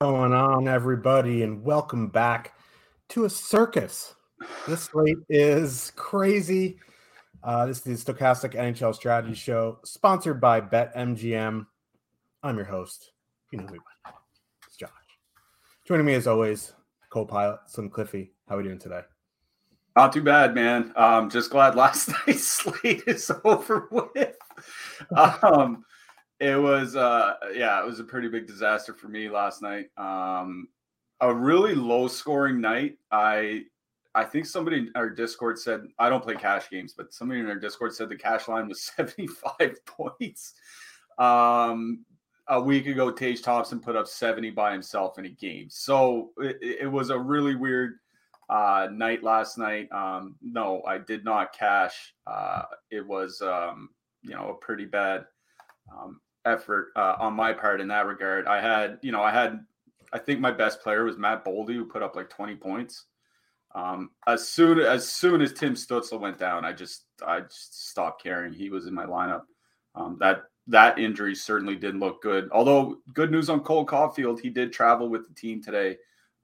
going on, everybody, and welcome back to a circus. This slate is crazy. Uh, this is the Stokastic NHL Strategy Show, sponsored by BetMGM. I'm your host. You know me It's Josh. Joining me as always, co-pilot Slim Cliffy. How are we doing today? Not too bad, man. Um, just glad last night's slate is over with. Um, it was uh yeah, it was a pretty big disaster for me last night. Um a really low scoring night. I I think somebody in our Discord said I don't play cash games, but somebody in our Discord said the cash line was 75 points. Um a week ago, Tage Thompson put up 70 by himself in a game. So it, it was a really weird uh, night last night. Um, no, I did not cash. Uh, it was, um, you know, a pretty bad um, effort uh, on my part in that regard. I had, you know, I had, I think my best player was Matt Boldy, who put up like 20 points. Um, as soon as soon as Tim Stützle went down, I just I just stopped caring. He was in my lineup. Um, that that injury certainly didn't look good. Although good news on Cole Caufield, he did travel with the team today.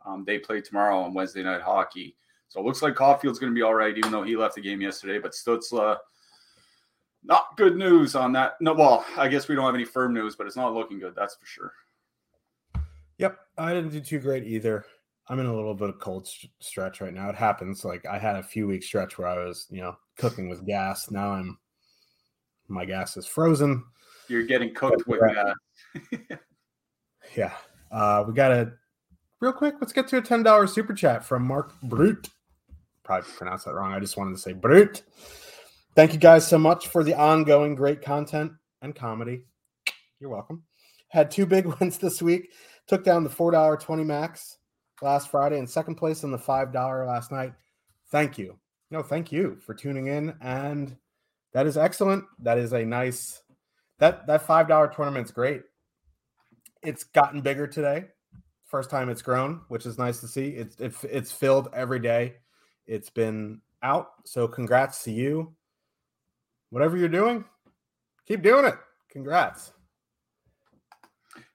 Um, they play tomorrow on Wednesday night hockey, so it looks like Caufield's going to be all right, even though he left the game yesterday. But Stützle not good news on that. No, well, I guess we don't have any firm news, but it's not looking good. That's for sure. Yep, I didn't do too great either. I'm in a little bit of cold stretch right now. It happens. Like I had a few week stretch where I was, you know, cooking with gas. Now I'm my gas is frozen. You're getting cooked with gas. yeah. Uh, we got a real quick. Let's get to a ten dollars super chat from Mark Brute. Probably pronounced that wrong. I just wanted to say Brute. Thank you guys so much for the ongoing great content and comedy. You're welcome. Had two big wins this week. Took down the $4 20 max last Friday and second place in the $5 last night. Thank you. No, thank you for tuning in. And that is excellent. That is a nice that that $5 tournament's great. It's gotten bigger today. First time it's grown, which is nice to see. It's it, it's filled every day. It's been out. So congrats to you whatever you're doing, keep doing it. Congrats.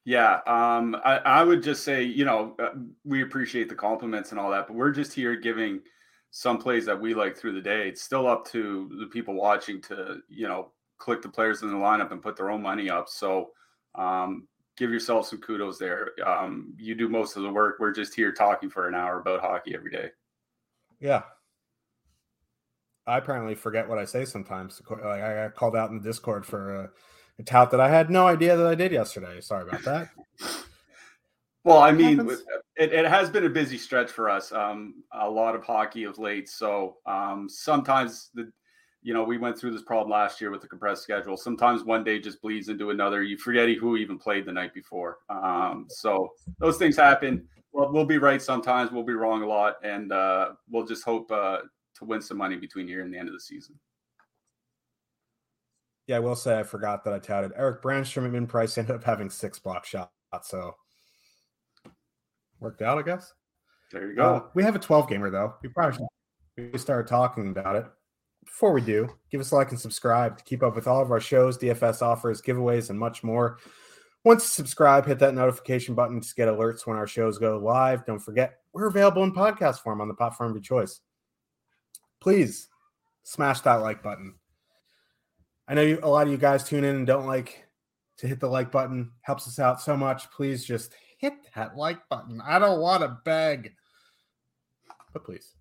Yeah, um, I, I, would just say, you know, uh, we appreciate the compliments and all that, but we're just here giving some plays that we like through the day. It's still up to the people watching to, you know, click the players in the lineup and put their own money up. So um, give yourself some kudos there. Um, you do most of the work. We're just here talking for an hour about hockey every day. Yeah, I apparently forget what I say sometimes. Like I got called out in the Discord for a, a tout that I had no idea that I did yesterday. Sorry about that. well, I mean, it, it, has been a busy stretch for us. Um, a lot of hockey of late, so um, sometimes the you know we went through this problem last year with the compressed schedule. Sometimes one day just bleeds into another. You forget who even played the night before. Um, so those things happen. Well, we'll be right sometimes. We'll be wrong a lot, and uh, we'll just hope uh, to win some money between here and the end of the season. Yeah, I will say I forgot that I touted Erik Brannstrom and Min Price ended up having six block shots, so worked out, I guess. There you go. Uh, we have a 12 gamer though. We probably should start talking about it. Before we do, give us a like and subscribe to keep up with all of our shows, DFS offers, giveaways, and much more. Once you subscribe, hit that notification button to get alerts when our shows go live. Don't forget, we're available in podcast form on the platform of your choice please smash that like button. I know you, a lot of you guys tune in and don't like to hit the like button. Helps us out so much. Please just hit that like button. I don't want to beg. but please.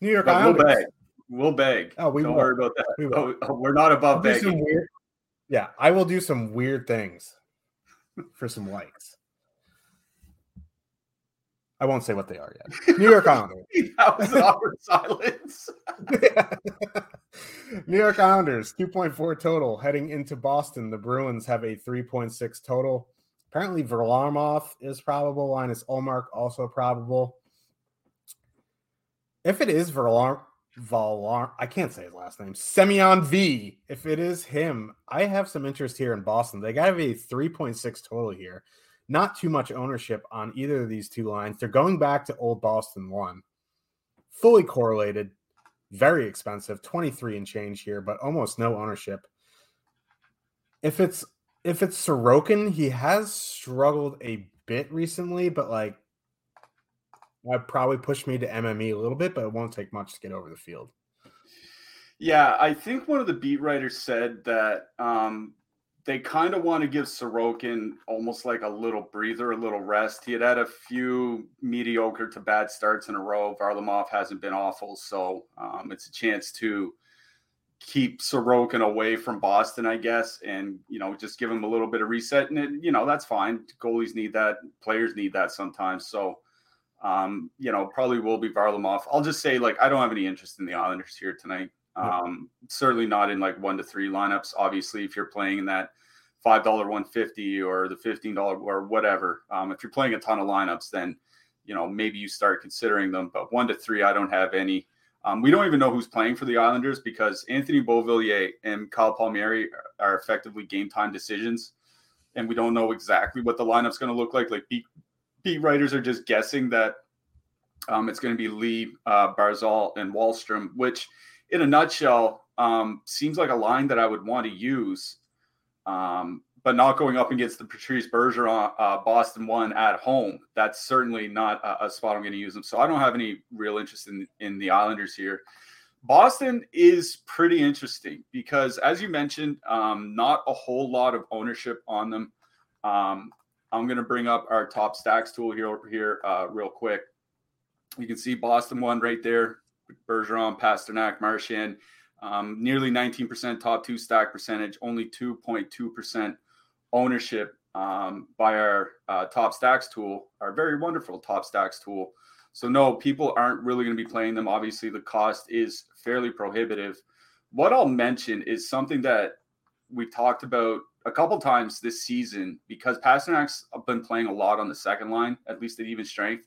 New York we'll beg. We'll beg. Oh, we Don't will. worry about that. We will. Oh, oh we're not above some begging. weird. Yeah, I will do some weird things for some likes. I won't say what they are yet. New York Islanders. that was an awkward silence. New York Islanders, 2.4 total. Heading into Boston, the Bruins have a 3.6 total. Apparently, Varlamov is probable. Linus Ullmark also probable. If it is Varlam, Valar, I can't say his last name. Semyon V. If it is him, I have some interest here in Boston. They got to be a 3.6 total here. Not too much ownership on either of these two lines. They're going back to old Boston one. Fully correlated, very expensive, 23 and change here, but almost no ownership. If it's if it's Sorokin, he has struggled a bit recently, but like I'd probably pushed me to MME a little bit, but it won't take much to get over the field. Yeah, I think one of the beat writers said that um, they kind of want to give Sorokin almost like a little breather, a little rest. He had had a few mediocre to bad starts in a row. Varlamov hasn't been awful, so um, it's a chance to keep Sorokin away from Boston, I guess, and you know just give him a little bit of reset. And it, you know that's fine. Goalies need that. Players need that sometimes. So um, you know, probably will be Varlamov. I'll just say, like, I don't have any interest in the Islanders here tonight. Um, certainly not in like one to three lineups. Obviously, if you're playing in that five dollar one fifty or the fifteen dollar or whatever, um, if you're playing a ton of lineups, then you know maybe you start considering them. But one to three, I don't have any. Um, we don't even know who's playing for the Islanders because Anthony Beauvillier and Kyle Palmieri are effectively game time decisions, and we don't know exactly what the lineup's going to look like. Like beat beat writers are just guessing that um, it's going to be Lee, uh, Barzal, and Wahlstrom, which, in a nutshell, um, seems like a line that I would want to use, um, but not going up against the Patrice Bergeron uh, Boston one at home. That's certainly not a, a spot I'm going to use them. So I don't have any real interest in in the Islanders here. Boston is pretty interesting because, as you mentioned, um, not a whole lot of ownership on them. Um, I'm going to bring up our top stacks tool here over here uh, real quick. You can see Boston one right there, Bergeron, Pastrnak, Marchand, um, nearly 19% top two stack percentage, only 2.2% ownership um, by our uh, top stacks tool, our very wonderful top stacks tool. So no, people aren't really going to be playing them. Obviously, the cost is fairly prohibitive. What I'll mention is something that we've talked about a couple times this season because Pastrnak's been playing a lot on the second line, at least at even strength,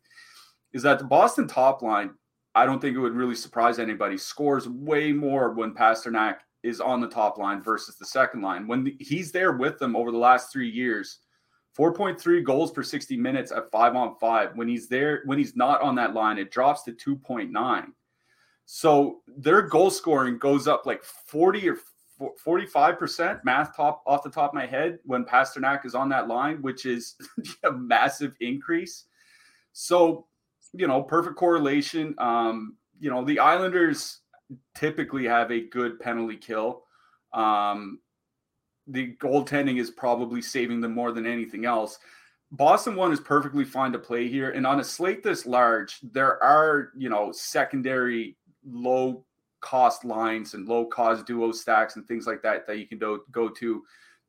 is that the Boston top line, I don't think it would really surprise anybody, scores way more when Pastrnak is on the top line versus the second line. When the, he's there with them over the last three years, 4.3 goals per 60 minutes at five on five. When he's there, when he's not on that line, it drops to 2.9. So their goal scoring goes up like 40 or 45% math top off the top of my head when Pastrnak is on that line, which is a massive increase. So, you know, perfect correlation. Um, you know, the Islanders typically have a good penalty kill. Um, the goaltending is probably saving them more than anything else. Boston one is perfectly fine to play here. And on a slate this large, there are, you know, secondary low cost lines and low cost duo stacks and things like that that you can do, go to.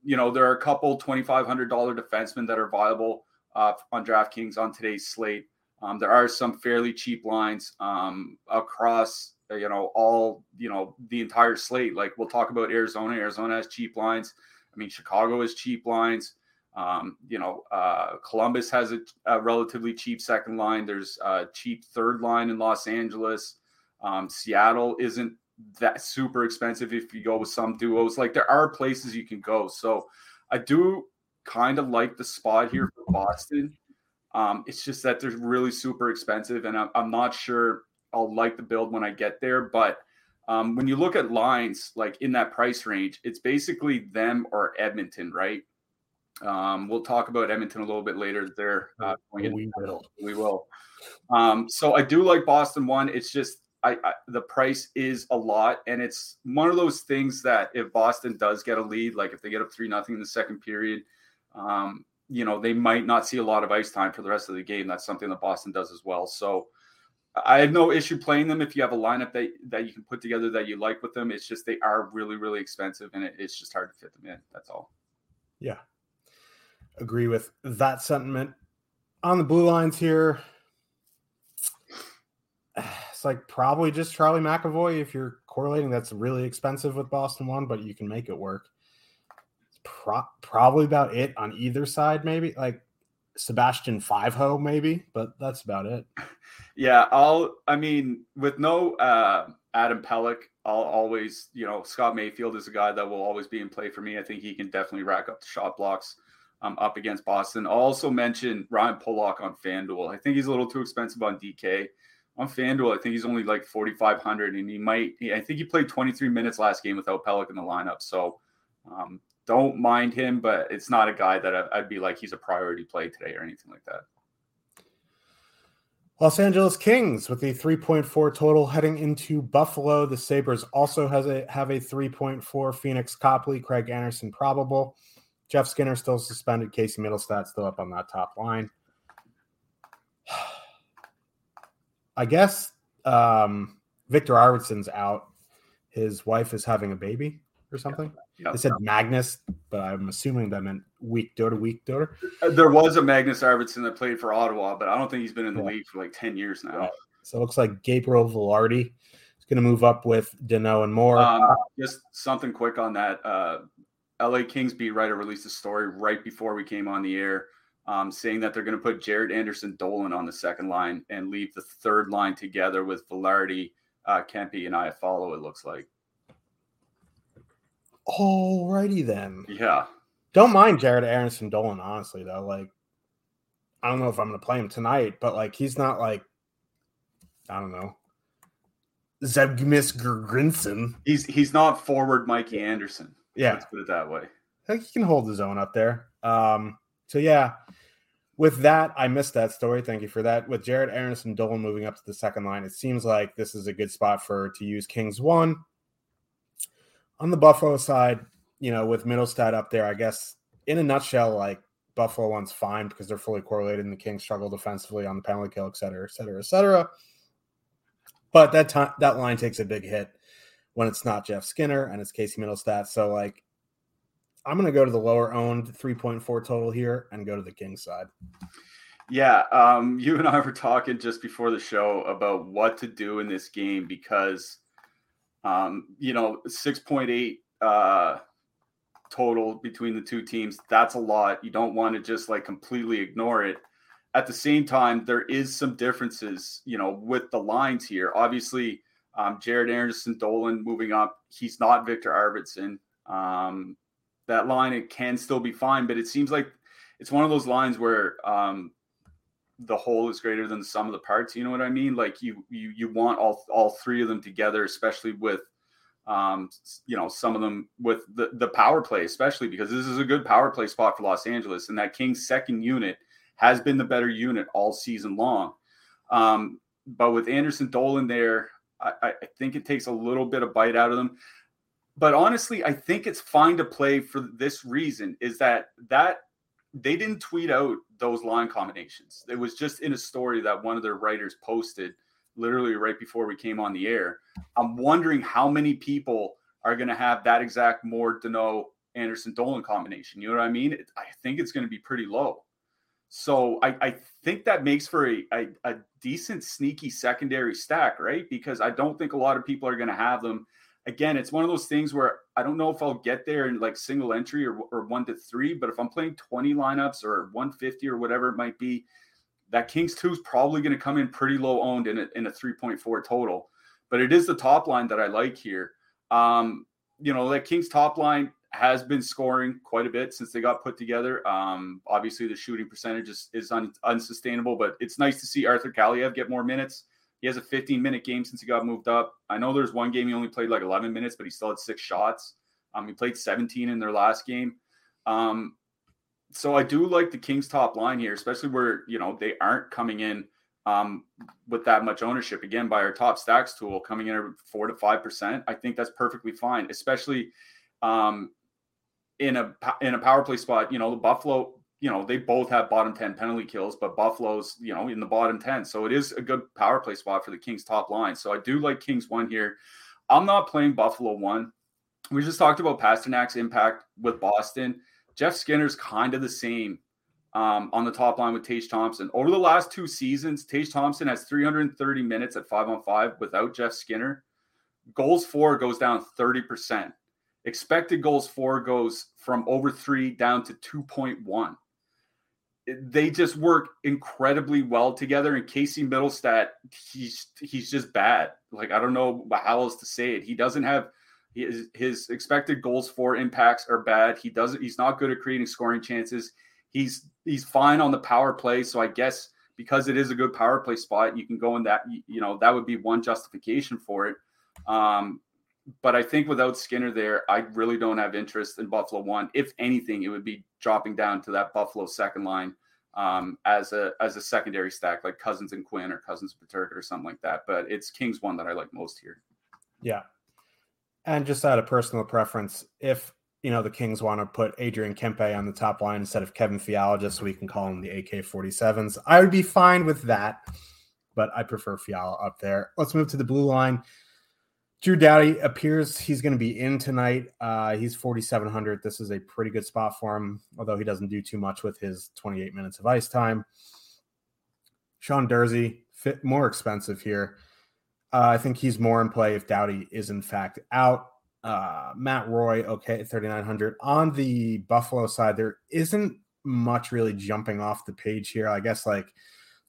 You know, there are a couple $2,500 defensemen that are viable uh, on DraftKings on today's slate. Um, there are some fairly cheap lines um, across, you know, all, you know, the entire slate. Like we'll talk about Arizona. Arizona has cheap lines. I mean, Chicago has cheap lines. Um, you know, uh, Columbus has a, a, relatively cheap second line. There's a cheap third line in Los Angeles. Um, Seattle isn't that super expensive if you go with some duos. Like there are places you can go. So I do kind of like the spot here for Boston. Um, it's just that they're really super expensive, and I'm, I'm not sure I'll like the build when I get there. But um, when you look at lines like in that price range, it's basically them or Edmonton, right? Um, we'll talk about Edmonton a little bit later. They're uh, going we will. We will. Um, so I do like Boston one. It's just I, I, the price is a lot, and it's one of those things that if Boston does get a lead, like if they get up three nothing in the second period, um, you know they might not see a lot of ice time for the rest of the game. That's something that Boston does as well. So I have no issue playing them if you have a lineup that, that you can put together that you like with them. It's just they are really, really expensive and it, it's just hard to fit them in. That's all. Yeah. Agree with that sentiment. On the blue lines here, it's like probably just Charlie McAvoy if you're correlating. That's really expensive with Boston one, but you can make it work. Pro- probably about it on either side, maybe like Sebastian Fiveho, maybe, but that's about it. Yeah, I'll. I mean, with no uh, Adam Pelech, I'll always, you know, Scott Mayfield is a guy that will always be in play for me. I think he can definitely rack up the shot blocks um, up against Boston. I'll also mention Ryan Pulock on FanDuel. I think he's a little too expensive on DK. On FanDuel, I think he's only like 4,500, and he might, I think he played 23 minutes last game without Pelech in the lineup. So um, don't mind him, but it's not a guy that I'd be like he's a priority play today or anything like that. Los Angeles Kings with a 3.4 total heading into Buffalo. The Sabres also has a have a 3.4. Pheonix Copley, Craig Anderson probable. Jeff Skinner still suspended. Casey Mittelstadt still up on that top line. I guess um, Viktor Arvidsson's out. His wife is having a baby or something. Yeah. They said Magnus, but I'm assuming that meant weak daughter, weak daughter. Uh, there was a Magnus Arvidsson that played for Ottawa, but I don't think he's been in the yeah. league for like 10 years now. Right. So it looks like Gabriel Vilardi is going to move up with Danault and Moore. Um, just something quick on that. Uh, LA Kings beat writer released a story right before we came on the air um, saying that they're going to put Jaret Anderson Dolan on the second line and leave the third line together with Vilardi, uh, Kempe, and Iafallo, it looks like. Alrighty then. Yeah. Don't mind Jaret Anderson Dolan, honestly, though. Like, I don't know if I'm going to play him tonight, but like, he's not like, I don't know, Zemgus Girgensons. He's he's not forward Mikey Anderson. Yeah. Let's put it that way. I think he can hold his own up there. Um, so yeah, with that, I missed that story. Thank you for that. With Jaret Anderson Dolan moving up to the second line, it seems like this is a good spot for to use Kings one. On the Buffalo side, you know, with Mittelstadt up there, I guess in a nutshell, like Buffalo one's fine because they're fully correlated and the Kings struggle defensively on the penalty kill, et cetera, et cetera, et cetera. But that time that line takes a big hit when it's not Jeff Skinner and it's Casey Mittelstadt. So like I'm going to go to the lower owned 3.4 total here and go to the King side. Yeah, um, you and I were talking just before the show about what to do in this game because, um, you know, 6.8 uh, total between the two teams. That's a lot. You don't want to just like completely ignore it. At the same time, there is some differences, you know, with the lines here. Obviously, um, Jaret Anderson Dolan moving up. He's not Viktor Arvidsson. Um, that line it can still be fine, but it seems like it's one of those lines where um, the whole is greater than the sum of the parts. You know what I mean? Like you you you want all all three of them together, especially with um, you know some of them with the the power play, especially because this is a good power play spot for Los Angeles, and that Kings second unit has been the better unit all season long. Um, but with Anderson Dolan there, I, I think it takes a little bit of bite out of them but honestly, I think it's fine to play for this reason is that that they didn't tweet out those line combinations. It was just in a story that one of their writers posted literally right before we came on the air. I'm wondering how many people are going to have that exact Moore Danault Anderson Dolan combination. You know what I mean? It, I think it's going to be pretty low. So I, I think that makes for a, a, a decent sneaky secondary stack, right? Because I don't think a lot of people are going to have them again, it's one of those things where I don't know if I'll get there in like single entry or, or one to three, but if I'm playing 20 lineups or 150 or whatever it might be, that Kings 2 is probably going to come in pretty low owned in a, in a 3.4 total. But it is the top line that I like here. Um, you know, that Kings top line has been scoring quite a bit since they got put together. Um, obviously, the shooting percentage is, is un, unsustainable, but it's nice to see Arthur Kaliyev get more minutes. He has a 15 minute game since he got moved up. I know there's one game he only played like 11 minutes, but he still had six shots. Um, he played 17 in their last game. Um, so I do like the Kings top line here, especially where you know they aren't coming in um, with that much ownership. Again, by our top stacks tool, coming in at four to five percent, I think that's perfectly fine, especially um, in a in a power play spot. You know, the Buffalo you know, they both have bottom 10 penalty kills, but Buffalo's, you know, in the bottom 10. So it is a good power play spot for the Kings top line. So I do like Kings one here. I'm not playing Buffalo one. We just talked about Pastrnak's impact with Boston. Jeff Skinner's kind of the same um, on the top line with Tage Thompson. Over the last two seasons, Tage Thompson has 330 minutes at five on five without Jeff Skinner. Goals for goes down 30%. Expected goals for goes from over three down to 2.1 they just work incredibly well together. And Casey Mittelstadt, he's he's just bad. Like I don't know how else to say it. He doesn't have his, his expected goals for impacts are bad. He doesn't. He's not good at creating scoring chances. He's he's fine on the power play. So I guess because it is a good power play spot, you can go in that. You know that would be one justification for it. Um, but I think without Skinner there, I really don't have interest in Buffalo one. If anything, it would be dropping down to that Buffalo second line um, as a as a secondary stack, like Cozens and Quinn or Cozens and Peterka or something like that. But it's Kings one that I like most here. Yeah, and just out of personal preference, if you know the Kings want to put Adrian Kempe on the top line instead of Kevin Fiala, just so we can call him the AK 47s, I would be fine with that. But I prefer Fiala up there. Let's move to the blue line. Drew Doughty appears he's going to be in tonight. Uh, he's 4,700. This is a pretty good spot for him, although he doesn't do too much with his 28 minutes of ice time. Sean Durzi, fit more expensive here. Uh, I think he's more in play if Doughty is in fact out. Uh, Matt Roy, okay, 3,900. On the Buffalo side, there isn't much really jumping off the page here. I guess like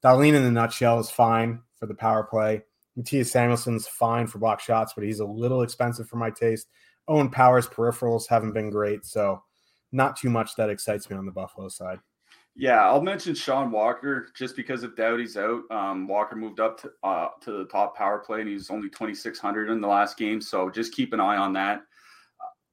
Dahlin in the nutshell is fine for the power play. Mattias Samuelsson's fine for block shots, but he's a little expensive for my taste. Owen Powers peripherals haven't been great, so not too much that excites me on the Buffalo side. Yeah, I'll mention Sean Walker just because if Doughty's out. Um, Walker moved up to uh, to the top power play, and he's only twenty six hundred in the last game. So just keep an eye on that.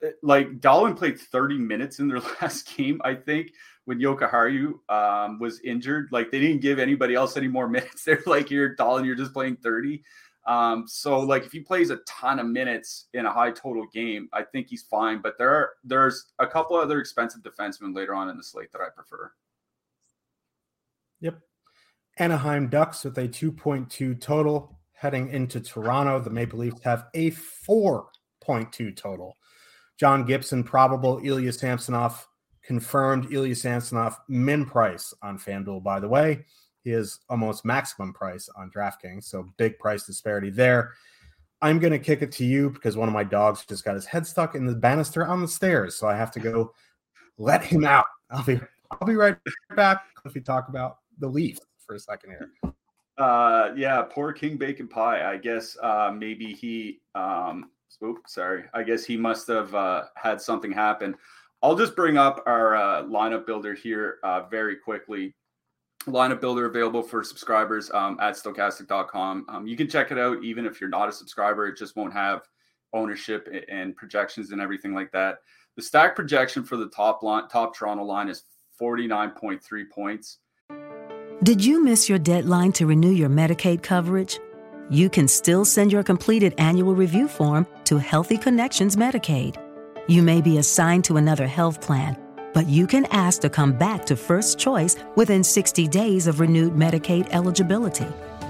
Uh, like Dahlin played thirty minutes in their last game, I think, when Jokiharju um, was injured. Like they didn't give anybody else any more minutes. They're like, you're Dahlin, you're just playing 30. Um, so like if he plays a ton of minutes in a high total game, I think he's fine. But there are there's a couple other expensive defensemen later on in the slate that I prefer. Yep. Anaheim Ducks with a 2.2 total heading into Toronto. The Maple Leafs have a 4.2 total. John Gibson, probable. Ilya Samsonov, confirmed Ilya Samsonov min price on FanDuel, by the way. He is almost maximum price on DraftKings. So big price disparity there. I'm going to kick it to you because one of my dogs just got his head stuck in the banister on the stairs. So I have to go let him out. I'll be I'll be right back if we talk about the Leaf for a second here. Uh yeah, poor King Bacon Pie. I guess uh maybe he um oops, sorry. I guess he must have uh had something happen. I'll just bring up our uh, lineup builder here uh, very quickly. Lineup builder available for subscribers um, at stokastic.com. Um, you can check it out even if you're not a subscriber. It just won't have ownership and projections and everything like that. The stack projection for the top line, top Toronto line is 49.3 points. Did you miss your deadline to renew your Medicaid coverage? You can still send your completed annual review form to Healthy Connections Medicaid you may be assigned to another health plan, but you can ask to come back to First Choice within 60 days of renewed Medicaid eligibility.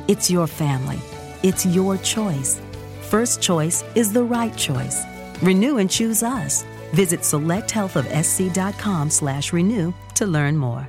It's your family. It's your choice. First Choice is the right choice. Renew and choose us. Visit selecthealthofsc.com slash renew to learn more.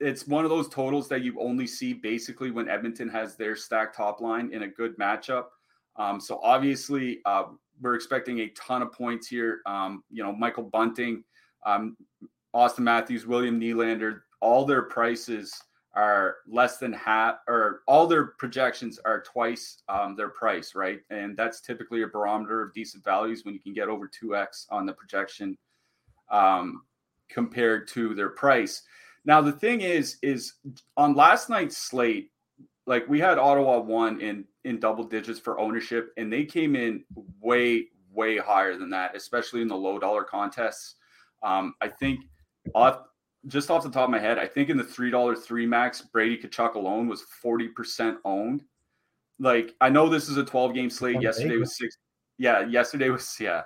it's one of those totals that you only see basically when Edmonton has their stacked top line in a good matchup. Um, so obviously, uh, we're expecting a ton of points here. Um, you know, Michael Bunting, um, Auston Matthews, William Nylander, all their prices are less than half, or all their projections are twice um, their price, right? And that's typically a barometer of decent values when you can get over 2x on the projection um, compared to their price. Now the thing is, is on last night's slate, like we had Ottawa one in in double digits for ownership, and they came in way way higher than that, especially in the low dollar contests. Um, I think off just off the top of my head, I think in the three dollar three max, Brady Tkachuk alone was forty percent owned. Like I know this is a twelve game slate. Yesterday was six. Yeah, yesterday was yeah,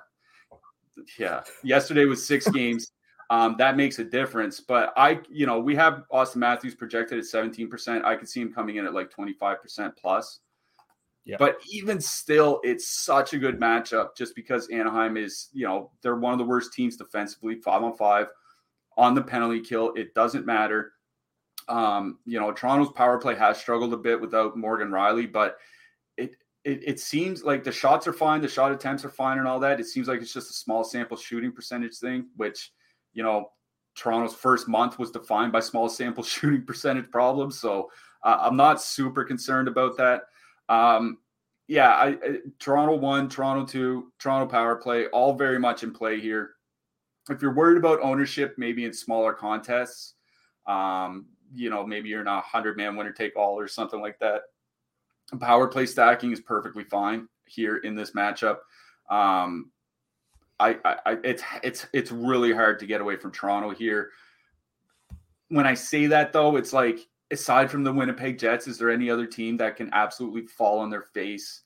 yeah. Yesterday was six games. Um, that makes a difference. But I, you know, we have Auston Matthews projected at 17%. I could see him coming in at like 25% plus. Yeah. But even still, it's such a good matchup just because Anaheim is, you know, they're one of the worst teams defensively, five on five on the penalty kill. It doesn't matter. Um, you know, Toronto's power play has struggled a bit without Morgan Rielly, but it, it it seems like the shots are fine, the shot attempts are fine, and all that. It seems like it's just a small sample shooting percentage thing, which you know, Toronto's first month was defined by small sample shooting percentage problems. So uh, I'm not super concerned about that. Um, yeah, I, I, Toronto one, Toronto two, Toronto power play, all very much in play here. If you're worried about ownership, maybe in smaller contests, um, you know, maybe you're not hundred man winner take all or something like that. Power play stacking is perfectly fine here in this matchup. Um, I, I, it's it's it's really hard to get away from Toronto here. When I say that though, it's like aside from the Winnipeg Jets, is there any other team that can absolutely fall on their face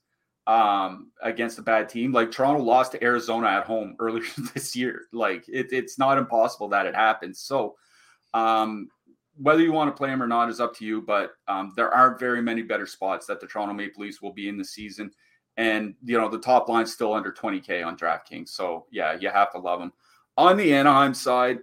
um, against a bad team? Like Toronto lost to Arizona at home earlier this year. Like it, it's not impossible that it happens. So um, whether you want to play them or not is up to you. But um, there aren't very many better spots that the Toronto Maple Leafs will be in the season and you know the top line's still under 20k on DraftKings. So yeah, you have to love them. On the Anaheim side,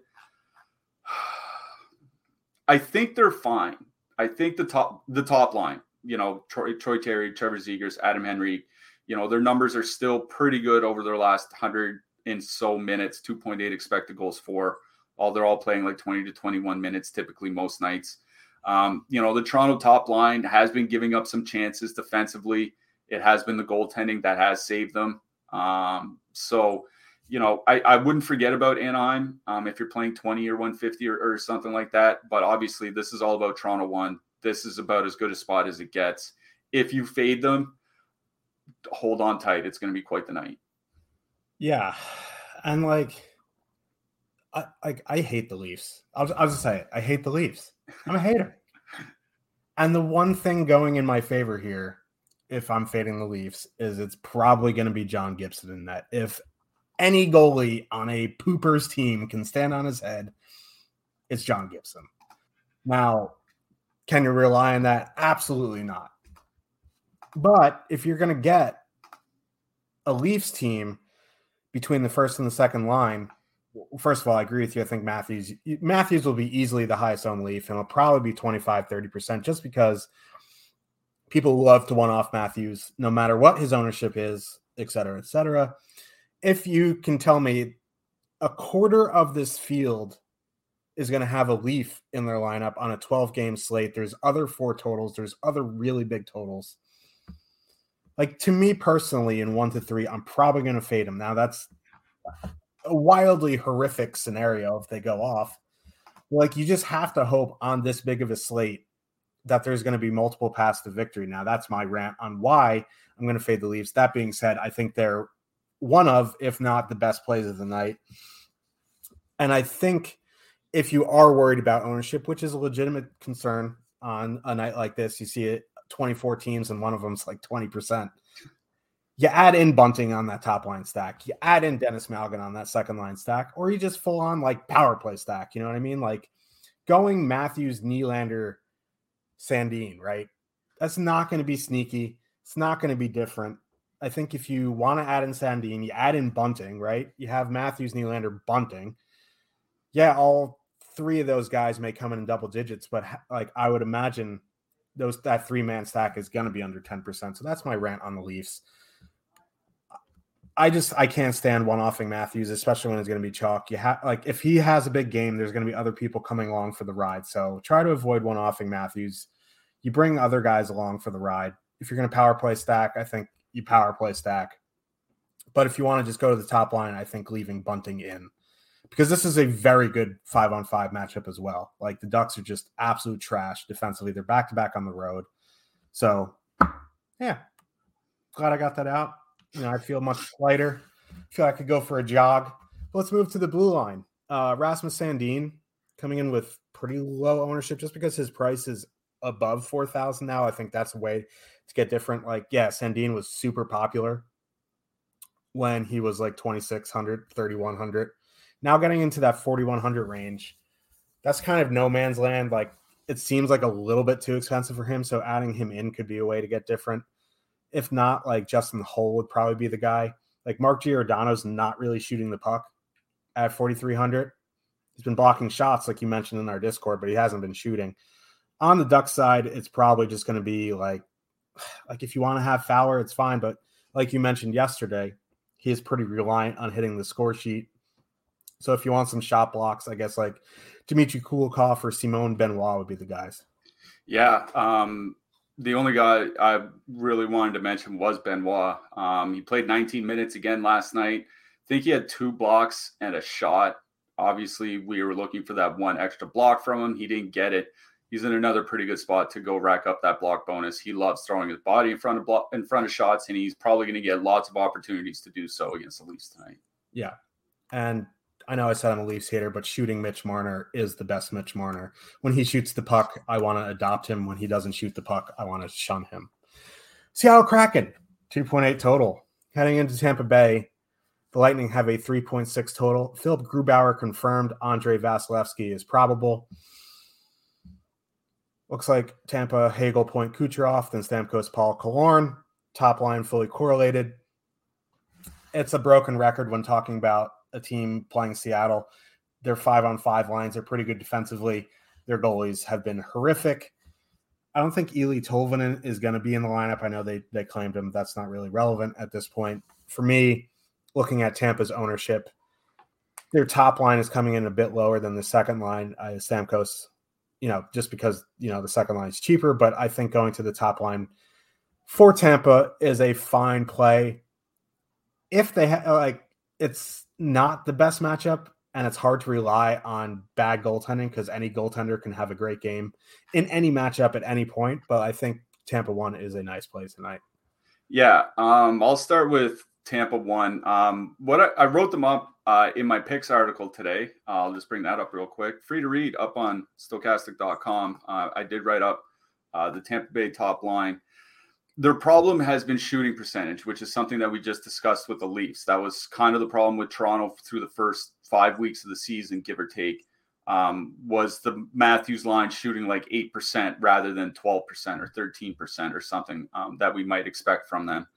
I think they're fine. I think the top the top line, you know, Troy, Troy Terry, Trevor Zegras, Adam Henrique, you know, their numbers are still pretty good over their last hundred and so minutes, 2.8 expected goals for. All they're all playing like 20 to 21 minutes typically most nights. Um, you know, the Toronto top line has been giving up some chances defensively. It has been the goaltending that has saved them. Um, so, you know, I, I wouldn't forget about Anaheim um, if you're playing 20 or 150 or, or something like that. But obviously, this is all about Toronto one. This is about as good a spot as it gets. If you fade them, hold on tight. It's going to be quite the night. Yeah. And like, I, I, I hate the Leafs. I'll, I'll just say it. I hate the Leafs. I'm a hater. and the one thing going in my favor here if I'm fading the Leafs, is it's probably going to be John Gibson in that. If any goalie on a poopers team can stand on his head, it's John Gibson. Now, can you rely on that? Absolutely not. But if you're going to get a Leafs team between the first and the second line, first of all, I agree with you. I think Matthews Matthews will be easily the highest owned Leaf, and it'll probably be 25, 30% just because – people love to one off Matthews, no matter what his ownership is, et cetera, et cetera. If you can tell me a quarter of this field is going to have a leaf in their lineup on a 12 game slate, there's other four totals, there's other really big totals. Like to me personally, in one to three, I'm probably going to fade them. Now, that's a wildly horrific scenario if they go off. Like you just have to hope on this big of a slate that there's going to be multiple paths to victory. Now, that's my rant on why I'm going to fade the Leafs. That being said, I think they're one of, if not the best plays of the night. And I think if you are worried about ownership, which is a legitimate concern on a night like this, you see it 24 teams and one of them's like 20%. You add in Bunting on that top line stack, you add in Denis Malgin on that second line stack, or you just full on like power play stack. You know what I mean? Like going Matthews, Nylander, Sandin, right? That's not going to be sneaky. It's not going to be different. I think if you want to add in Sandin, you add in Bunting, right? You have Matthews, Nylander, Bunting. Yeah, all three of those guys may come in, in double digits, but like I would imagine those that three man stack is going to be under 10%. So that's my rant on the Leafs. I just I can't stand one offing Matthews, especially when it's going to be chalk. You have like if he has a big game, there's going to be other people coming along for the ride. So try to avoid one offing Matthews. You bring other guys along for the ride. If you're going to power play stack, I think you power play stack. But if you want to just go to the top line, I think leaving Bunting in. because this is a very good five on five matchup as well. Like the Ducks are just absolute trash defensively. They're back to back on the road. So, yeah, glad I got that out. You know, I feel much lighter. feel I could go for a jog. Let's move to the blue line. Uh, Rasmus Sandin coming in with pretty low ownership just because his price is above 4,000 now. I think that's a way to get different. Like, yeah, Sandin was super popular when he was like 2,600, 3,100. Now getting into that 4,100 range, that's kind of no man's land. Like, it seems like a little bit too expensive for him. So adding him in could be a way to get different. If not, like Justin Holl would probably be the guy. Like Mark Giordano's not really shooting the puck at 4,300. He's been blocking shots, like you mentioned in our Discord, but he hasn't been shooting. On the Duck side, it's probably just going to be like, like if you want to have Fowler, it's fine. But like you mentioned yesterday, he is pretty reliant on hitting the score sheet. So if you want some shot blocks, I guess like Dmitry Kulikov or Simon Benoit would be the guys. Yeah. Um, the only guy I really wanted to mention was Benoit. Um, he played 19 minutes again last night. I think he had two blocks and a shot. Obviously, we were looking for that one extra block from him. He didn't get it. He's in another pretty good spot to go rack up that block bonus. He loves throwing his body in front of block, in front of shots, and he's probably going to get lots of opportunities to do so against the Leafs tonight. Yeah, and I know I said I'm a Leafs hater, but shooting Mitch Marner is the best Mitch Marner. When he shoots the puck, I want to adopt him. When he doesn't shoot the puck, I want to shun him. Seattle Kraken, 2.8 total. Heading into Tampa Bay, the Lightning have a 3.6 total. Philipp Grubauer confirmed Andrei Vasilevskiy is probable. Looks like Tampa, Hagel, Point, Kucherov, then Stamkos, Paul, Killorn. Top line fully correlated. It's a broken record when talking about a team playing Seattle. Their five on five lines are pretty good defensively. Their goalies have been horrific. I don't think Eeli Tolvanen is going to be in the lineup. I know they they claimed him. That's not really relevant at this point. For me, looking at Tampa's ownership, their top line is coming in a bit lower than the second line. Uh, Stamkos, you know, just because you know the second line is cheaper, but I think going to the top line for Tampa is a fine play. If they have like, it's not the best matchup, and it's hard to rely on bad goaltending because any goaltender can have a great game in any matchup at any point. But I think Tampa one is a nice play tonight. Yeah, um, I'll start with Tampa one. Um, what I, I, wrote them up uh, in my picks article today. I'll just bring that up real quick. Free to read up on stokastic.com. Uh, I did write up uh, the Tampa Bay top line their problem has been shooting percentage, which is something that we just discussed with the Leafs. That was kind of the problem with Toronto through the first five weeks of the season, give or take. Um, was the Matthews line shooting like 8% rather than 12% or 13% or something um, that we might expect from them.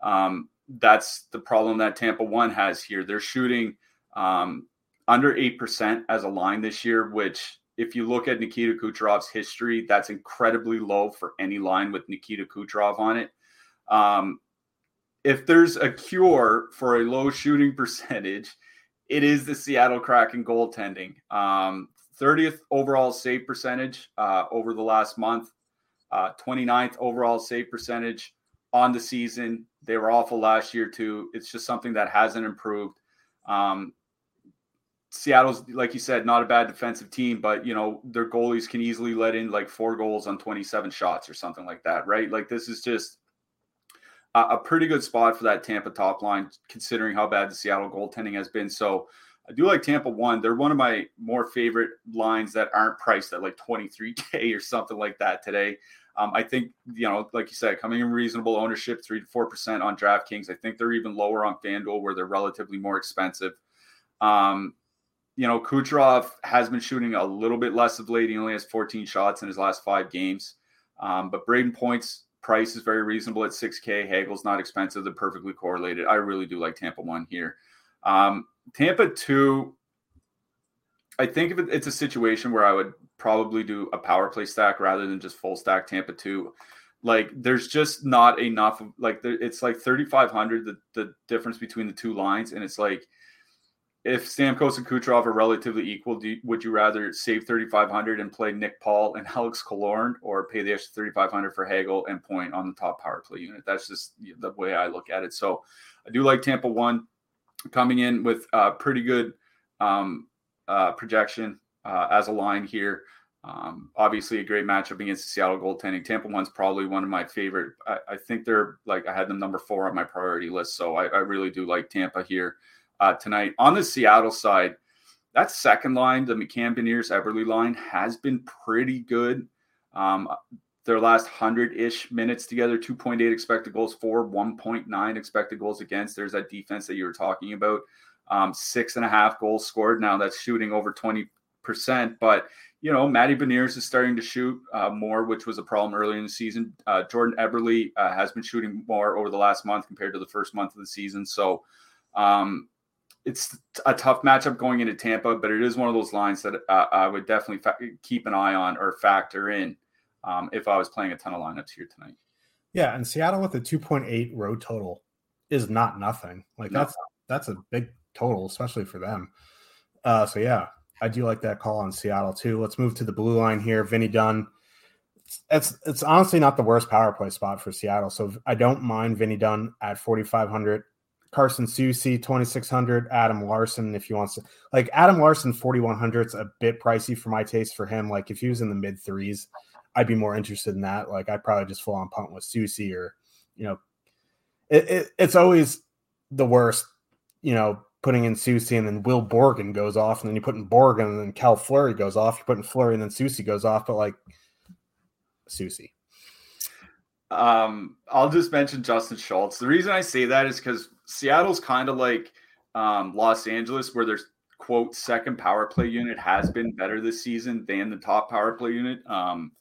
Um, that's the problem that Tampa One has here. They're shooting um, under 8% as a line this year, which if you look at Nikita Kucherov's history, that's incredibly low for any line with Nikita Kucherov on it. Um, if there's a cure for a low shooting percentage, it is the Seattle Kraken goaltending. Um, 30th overall save percentage uh, over the last month, uh, 29th overall save percentage on the season. They were awful last year, too. It's just something that hasn't improved. Um, Seattle's, like you said, not a bad defensive team, but you know their goalies can easily let in like four goals on 27 shots or something like that, right? Like this is just a, a pretty good spot for that Tampa top line, considering how bad the Seattle goaltending has been. So I do like Tampa one. They're one of my more favorite lines that aren't priced at like 23k or something like that today. Um, I think you know, like you said, coming in reasonable ownership, three to four percent on DraftKings. I think they're even lower on FanDuel, where they're relatively more expensive. Um, you know, Kucherov has been shooting a little bit less of late. He only has 14 shots in his last five games. Um, but Brayden Point's price is very reasonable at 6K. Hagel's not expensive. They're perfectly correlated. I really do like Tampa 1 here. Um, Tampa 2, I think if it's a situation where I would probably do a power play stack rather than just full stack Tampa 2. Like there's just not enough like it's like 3500 the the difference between the two lines and it's like if Stamkos and Kucherov are relatively equal, you, would you rather save 3,500 and play Nick Paul and Alex Killorn or pay the extra 3,500 for Hagel and Point on the top power play unit? That's just the way I look at it. So I do like Tampa one coming in with uh, pretty good um, uh, projection uh, as a line here. Um, obviously, a great matchup against the Seattle goaltending. Tampa one's probably one of my favorite. I, I, think they're like I had them number four on my priority list, so I, I really do like Tampa here uh, tonight. On the Seattle side, that second line, the McCann Beniers Eberle line, has been pretty good. Um, their last hundred ish minutes together, 2.8 expected goals for, 1.9 expected goals against. There's that defense that you were talking about. Um, six and a half goals scored. Now that's shooting over 20%, but you know, Matty Beniers is starting to shoot uh, more, which was a problem early in the season. Uh, Jordan Eberle uh, has been shooting more over the last month compared to the first month of the season. So um, it's a tough matchup going into Tampa, but it is one of those lines that uh, I would definitely fa- keep an eye on or factor in um, if I was playing a ton of lineups here tonight. Yeah, and Seattle with a 2.8 road total is not nothing. Like no. that's that's a big total, especially for them. Uh, so yeah, I do like that call on Seattle too. Let's move to the blue line here. Vinny Dunn. It's, it's, it's honestly not the worst power play spot for Seattle. So I don't mind Vinny Dunn at 4,500. Carson Soucy, 2,600. Adam Larsson, if he wants to. Like Adam Larsson, 4,100 is a bit pricey for my taste for him. Like if he was in the mid threes, I'd be more interested in that. Like I'd probably just full on punt with Soucy or, you know, it, it, it's always the worst, you know, putting in Soucy and then Will Borgen goes off, and then you put in Borgen and then Cale Fleury goes off. You put in Fleury and then Soucy goes off, but like Soucy. Um, I'll just mention Justin Schultz. The reason I say that is because Seattle's kind of like um, Los Angeles, where there's quote second power play unit has been better this season than the top power play unit. Um,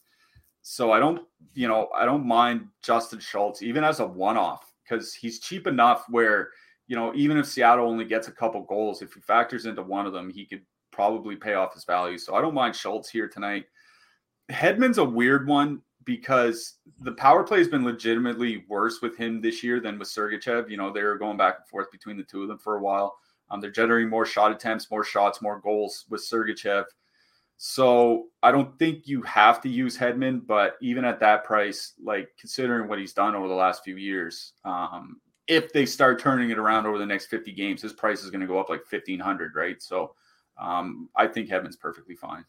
so I don't, you know, I don't mind Justin Schultz even as a one off because he's cheap enough where you know, even if Seattle only gets a couple goals, if he factors into one of them, he could probably pay off his value. So I don't mind Schultz here tonight. Hedman's a weird one because the power play has been legitimately worse with him this year than with Sergachev. You know, they were going back and forth between the two of them for a while. Um, they're generating more shot attempts, more shots, more goals with Sergachev. So I don't think you have to use Hedman, but even at that price, like considering what he's done over the last few years, um, if they start turning it around over the next 50 games, his price is going to go up like 1500, right? So um, I think Hedman's perfectly fine.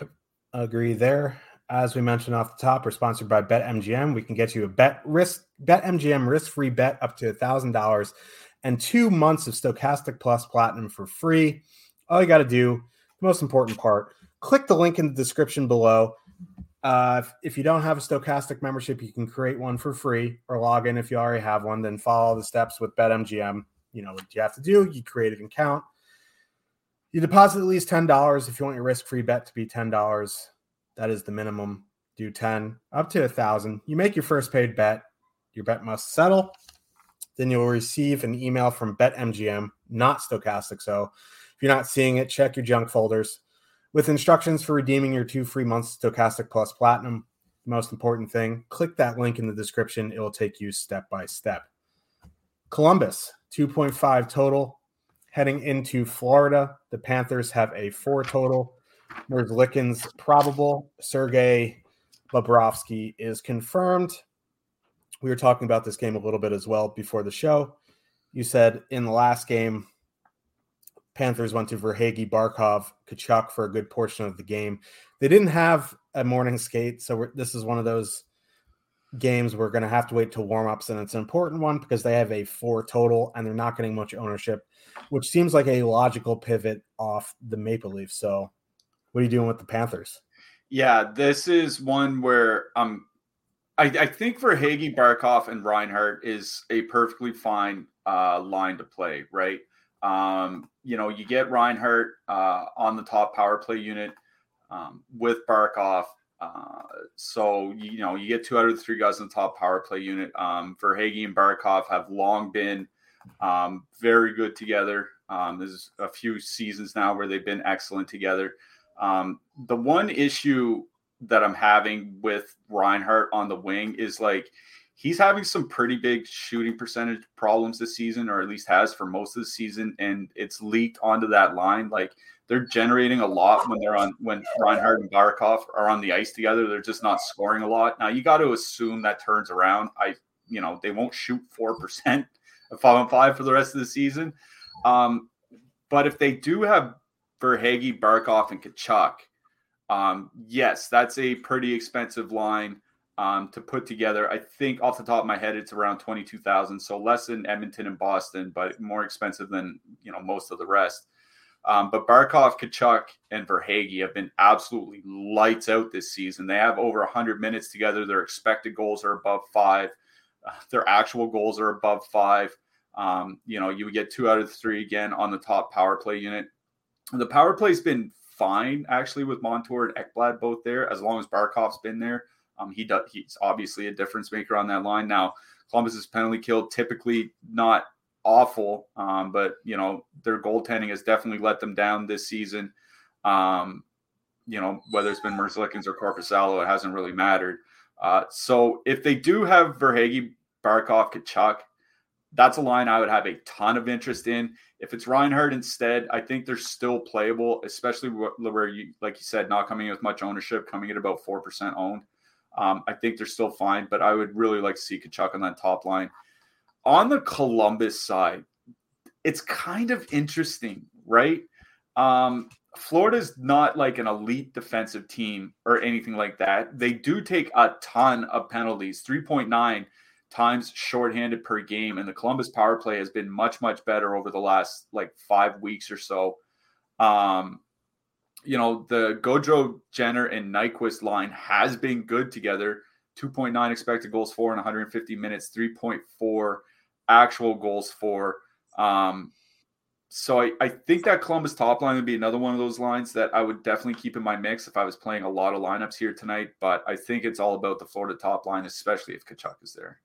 Yep. Agree there. As we mentioned off the top, we're sponsored by BetMGM. We can get you a bet risk BetMGM risk-free bet up to thousand dollars and two months of Stokastic Plus Platinum for free. All you got to do, the most important part, click the link in the description below uh, if, if, you don't have a Stokastic membership, you can create one for free or log in if you already have one. Then follow the steps with BetMGM. You know what you have to do. You create an account. You deposit at least ten dollars if you want your risk-free bet to be ten dollars. That is the minimum. Do ten up to a thousand. You make your first paid bet. Your bet must settle. Then you'll receive an email from BetMGM, not Stokastic. So if you're not seeing it, check your junk folders with instructions for redeeming your two free months Stokastic Plus Platinum. The most important thing, click that link in the description. It will take you step by step. Columbus, 2.5 total. Heading into Florida, the Panthers have a four total. Merzlikins probable. Sergey Bobrovsky is confirmed. We were talking about this game a little bit as well before the show. You said in the last game, Panthers went to Verhaeghe, Barkov, Tkachuk for a good portion of the game. They didn't have a morning skate, so this is one of those games we're going to have to wait till warmups, and it's an important one because they have a four total and they're not getting much ownership, which seems like a logical pivot off the Maple Leafs. So, what are you doing with the Panthers? Yeah, this is one where um, I, I think Verhaeghe, Barkov, and Reinhart is a perfectly fine uh, line to play, right? Um, you know, you get Reinhart uh, on the top power play unit um, with Barkov. Uh, so, you know, you get two out of the three guys in the top power play unit. Um, Verhaeghe and Barkov have long been um, very good together. Um, there's a few seasons now where they've been excellent together. Um, the one issue that I'm having with Reinhart on the wing is like he's having some pretty big shooting percentage problems this season, or at least has for most of the season, and it's leaked onto that line. Like they're generating a lot when they're on when Reinhart and Barkov are on the ice together. They're just not scoring a lot. Now you got to assume that turns around. I you know they won't shoot four percent five on five for the rest of the season. Um, but if they do have Verhaeghe, Barkov, and Tkachuk, um, yes, that's a pretty expensive line um, to put together. I think off the top of my head, it's around twenty two thousand, so less than Edmonton and Boston, but more expensive than you know most of the rest. Um, but Barkov, Tkachuk, and Verhaeghe have been absolutely lights out this season. They have over 100 minutes together. Their expected goals are above five. Uh, their actual goals are above five. Um, you know, you would get two out of three again on the top power play unit. The power play's been fine actually with Montour and Ekblad both there, as long as Barkov's been there. Um, he does. He's obviously a difference maker on that line. Now, Columbus's penalty kill typically not awful, um, but you know their goaltending has definitely let them down this season. Um, you know whether it's been Merzlikins or Korpisalo, it hasn't really mattered. Uh, so if they do have Verhaeghe, Barkov, Tkachuk, that's a line I would have a ton of interest in. If it's Reinhart instead, I think they're still playable, especially where you, like you said, not coming in with much ownership, coming at about four percent owned. Um, I think they're still fine, but I would really like to see Tkachuk on that top line. On the Columbus side, it's kind of interesting, right? Um, Florida's not like an elite defensive team or anything like that. They do take a ton of penalties, 3.9 times shorthanded per game. And the Columbus power play has been much, much better over the last like five weeks or so. Um, you know, the Gaudreau, Jenner, and Nyquist line has been good together. 2.9 expected goals for in 150 minutes, 3.4 actual goals for. Um, so I, I think that Columbus top line would be another one of those lines that I would definitely keep in my mix if I was playing a lot of lineups here tonight. But I think it's all about the Florida top line, especially if Tkachuk is there.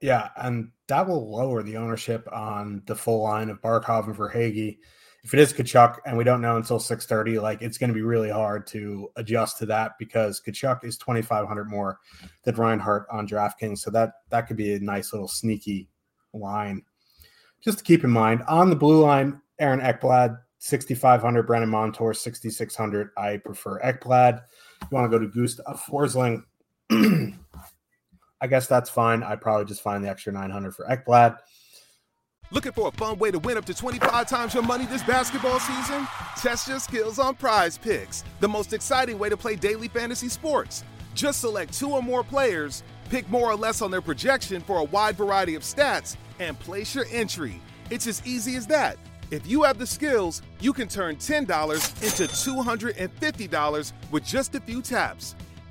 Yeah, and that will lower the ownership on the full line of Barkov and Verhaeghe if it is Tkachuk and we don't know until 6:30, like it's going to be really hard to adjust to that because Tkachuk is 2,500 more than Reinhart on DraftKings, so that that could be a nice little sneaky line. Just to keep in mind on the blue line, Aaron Ekblad 6,500, Brandon Montour 6,600. I prefer Ekblad. You want to go to Gustav Forsling? I guess that's fine. I probably just find the extra 900 for Ekblad. Looking for a fun way to win up to 25 times your money this basketball season? Test your skills on prize picks, the most exciting way to play daily fantasy sports. Just select two or more players, pick more or less on their projection for a wide variety of stats, and place your entry. It's as easy as that. If you have the skills, you can turn $10 into $250 with just a few taps.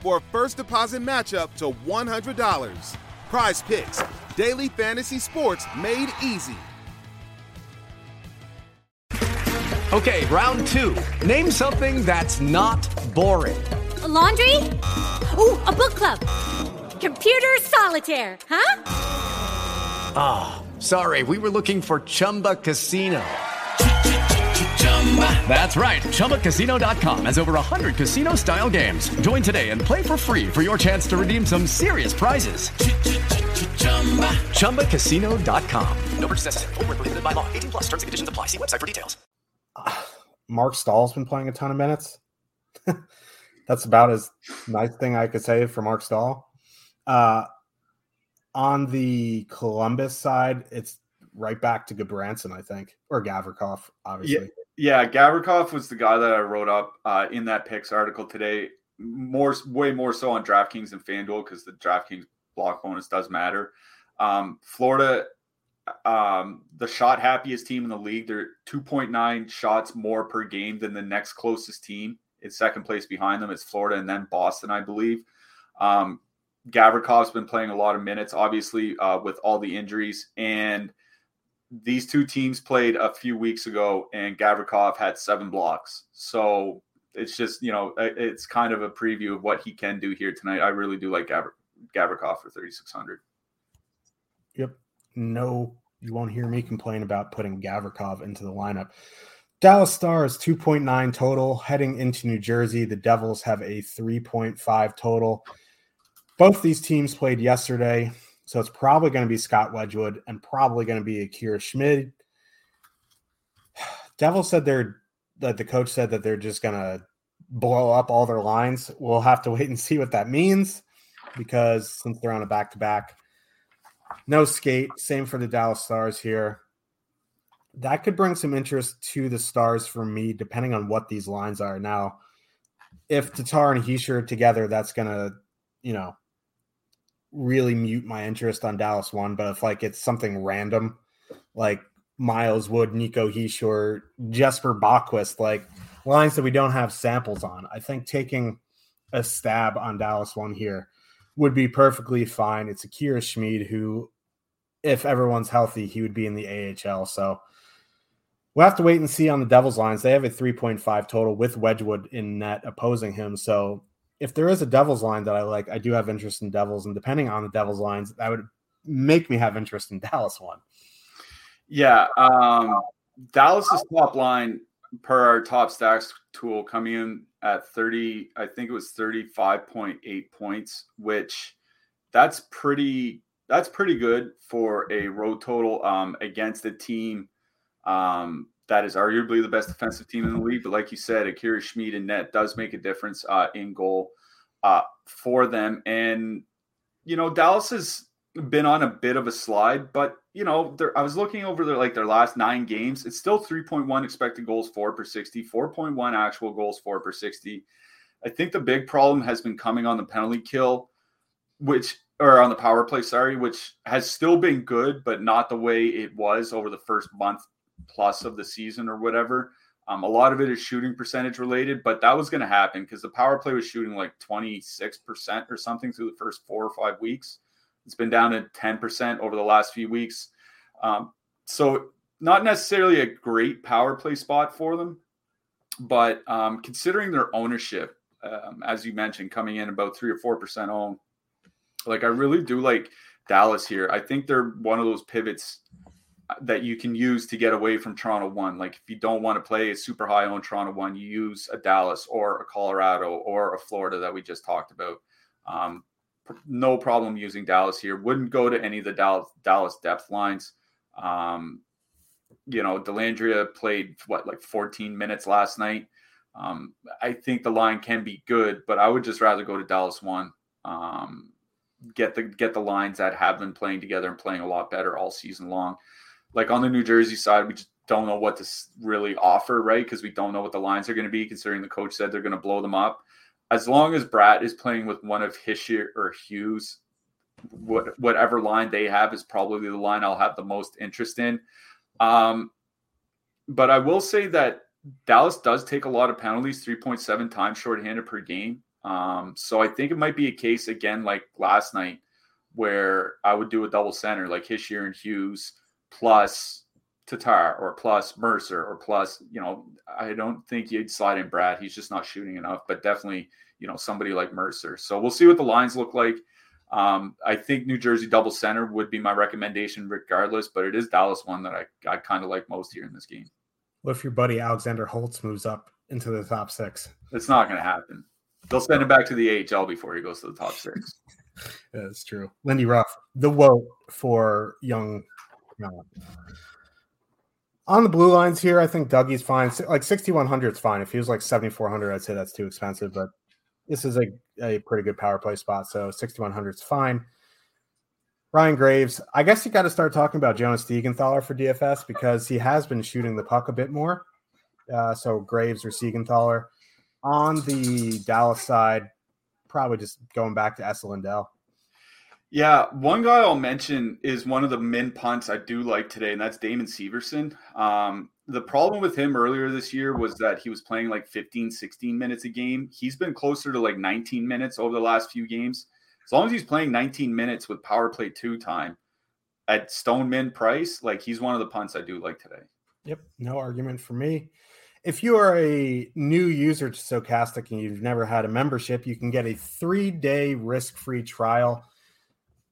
for a first deposit matchup to $100. Prize picks, daily fantasy sports made easy. Okay, round two. Name something that's not boring. A laundry? Ooh, a book club. Computer solitaire, huh? Ah, oh, sorry, we were looking for Chumba Casino. That's right. ChumbaCasino.com has over 100 casino style games. Join today and play for free for your chance to redeem some serious prizes. ChumbaCasino.com. No purchase necessary. Full prohibited by law. 18 plus terms and conditions apply. See website for details. Marc Staal's been playing a ton of minutes. That's about as nice thing I could say for Marc Staal. Uh, on the Columbus side, it's right back to Gudbranson, I think, or Gavrikov, obviously. Yeah, yeah, Gavrikov was the guy that I wrote up uh, in that picks article today. More, way more so on DraftKings and FanDuel because the DraftKings block bonus does matter. Um, Florida, um, the shot happiest team in the league. They're 2.9 shots more per game than the next closest team. It's second place behind them. It's Florida and then Boston, I believe. Um, Gavrikov's been playing a lot of minutes, obviously, uh, with all the injuries. And these two teams played a few weeks ago, and Gavrikov had seven blocks. So it's just you know it's kind of a preview of what he can do here tonight. I really do like Gavr- Gavrikov for thirty six hundred. Yep. No, you won't hear me complain about putting Gavrikov into the lineup. Dallas Stars 2.9 total heading into New Jersey. The Devils have a 3.5 total. Both these teams played yesterday, so it's probably going to be Scott Wedgewood and probably going to be Akira Schmid. Devil said they're that the coach said that they're just going to blow up all their lines. We'll have to wait and see what that means because since they're on a back to back, no skate. Same for the Dallas Stars here that could bring some interest to the Stars for me, depending on what these lines are. Now, if Tatar and Hischier together, that's gonna, you know, really mute my interest on Dallas one. But if like it's something random, like Miles Wood, Nico Hischier, Jesper Boqvist, like lines that we don't have samples on, I think taking a stab on Dallas one here would be perfectly fine. It's Akira Schmid who, if everyone's healthy, he would be in the AHL. So We'll have to wait and see on the Devils lines. They have a 3.5 total with Wedgewood in net opposing him. So if there is a Devils line that I like, I do have interest in Devils. And depending on the Devils lines, that would make me have interest in Dallas one. Yeah. Um, Dallas's top line per our top stacks tool coming in at 30, I think it was 35.8 points, which that's pretty that's pretty good for a road total um, against a team um, that is arguably the best defensive team in the league. But like you said, Akira Schmid and net does make a difference uh, in goal uh, for them. And, you know, Dallas has been on a bit of a slide, but, you know, I was looking over their like their last nine games. It's still 3.1 expected goals for per 60, 4.1 actual goals for per 60. I think the big problem has been coming on the penalty kill, which or on the power play, sorry, which has still been good, but not the way it was over the first month plus of the season or whatever. Um, a lot of it is shooting percentage related, but that was going to happen because the power play was shooting like 26% or something through the first four or five weeks. It's been down to 10% over the last few weeks. Um, so, not necessarily a great power play spot for them, but um, considering their ownership, um, as you mentioned, coming in about three or 4% own, like I really do like Dallas here. I think they're one of those pivots that you can use to get away from Toronto one. Like if you don't want to play a super high on Toronto one, you use a Dallas or a Colorado or a Florida that we just talked about. Um, no problem using Dallas here. Wouldn't go to any of the Dallas, Dallas depth lines. Um, you know, Dellandrea played what like 14 minutes last night. Um, I think the line can be good, but I would just rather go to Dallas one. Um, get the get the lines that have been playing together and playing a lot better all season long like on the New Jersey side, we just don't know what to really offer, right? Because we don't know what the lines are going to be, considering the coach said they're going to blow them up. As long as Bratt is playing with one of Hischier or Hughes, what, whatever line they have is probably the line I'll have the most interest in. Um, but I will say that Dallas does take a lot of penalties, 3.7 times shorthanded per game. Um, so I think it might be a case again, like last night, where I would do a double center, like Hischier and Hughes plus Tatar or plus Mercer or plus, you know, I don't think you'd slide in Bratt. He's just not shooting enough, but definitely, you know, somebody like Mercer. So we'll see what the lines look like. Um, I think New Jersey double center would be my recommendation regardless, but it is Dallas one that I, I kind of like most here in this game. What if your buddy Alexander Holtz moves up into the top six? It's not going to happen. They'll send him back to the AHL before he goes to the top six. That's true. Lindy Ruff, the woe for young no. On the blue lines here, I think Dougie's fine. Like 6,100 is fine. If he was like 7,400, I'd say that's too expensive, but this is a, a pretty good power play spot. So 6,100 is fine. Ryan Graves, I guess you got to start talking about Jonas Siegenthaler for DFS because he has been shooting the puck a bit more. Uh, so Graves or Siegenthaler. On the Dallas side, probably just going back to Esa Lindell. Yeah, one guy I'll mention is one of the min punts I do like today, and that's Damon Severson. Um, the problem with him earlier this year was that he was playing like 15, 16 minutes a game. He's been closer to like 19 minutes over the last few games. As long as he's playing 19 minutes with power play two time at stone min price, like he's one of the punts I do like today. Yep, no argument for me. If you are a new user to Stokastic and you've never had a membership, you can get a three day risk free trial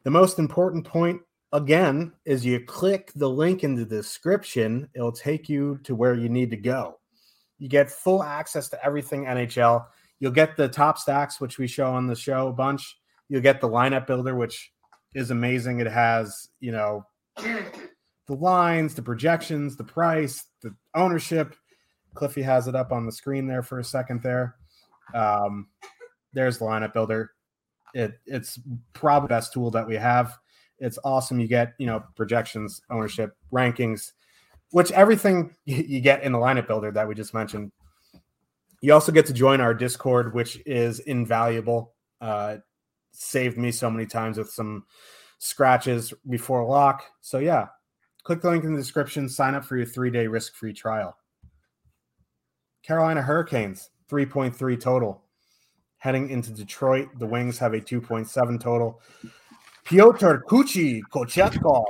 the most important point again, is you click the link in the description, it'll take you to where you need to go. You get full access to everything NHL. You'll get the top stacks, which we show on the show a bunch. You'll get the lineup builder, which is amazing. It has, you know, the lines, the projections, the price, the ownership. Cliffy has it up on the screen there for a second there. Um, there's the lineup builder. It, it's probably the best tool that we have. It's awesome. You get, you know, projections, ownership, rankings, which everything you get in the lineup builder that we just mentioned. You also get to join our Discord, which is invaluable. Uh, saved me so many times with some scratches before lock. So yeah, click the link in the description. Sign up for your three day risk free trial. Carolina Hurricanes, 3.3 total. Heading into Detroit, the Wings have a 2.7 total. Piotr Kuchi Kochetkov,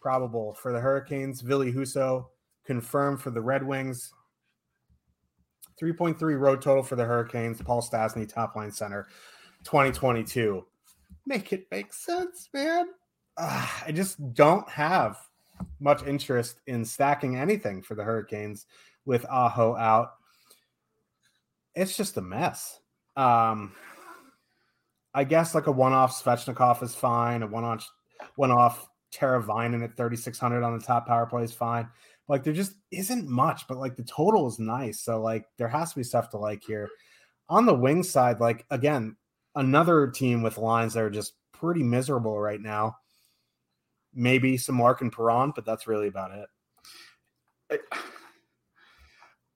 probable for the Hurricanes. Ville Husso, confirmed for the Red Wings. 3.3 road total for the Hurricanes. Paul Stastny, top line center, 2022. Make it make sense, man. Uh, I just don't have much interest in stacking anything for the Hurricanes with Aho out. It's just a mess. Um, I guess like a one-off Svechnikov is fine. A one-off one-off Teravainen at 3600 on the top power play is fine. Like there just isn't much, but like the total is nice. So like there has to be stuff to like here. On the wing side, like again, another team with lines that are just pretty miserable right now. Maybe some Mark and Perron, but that's really about it.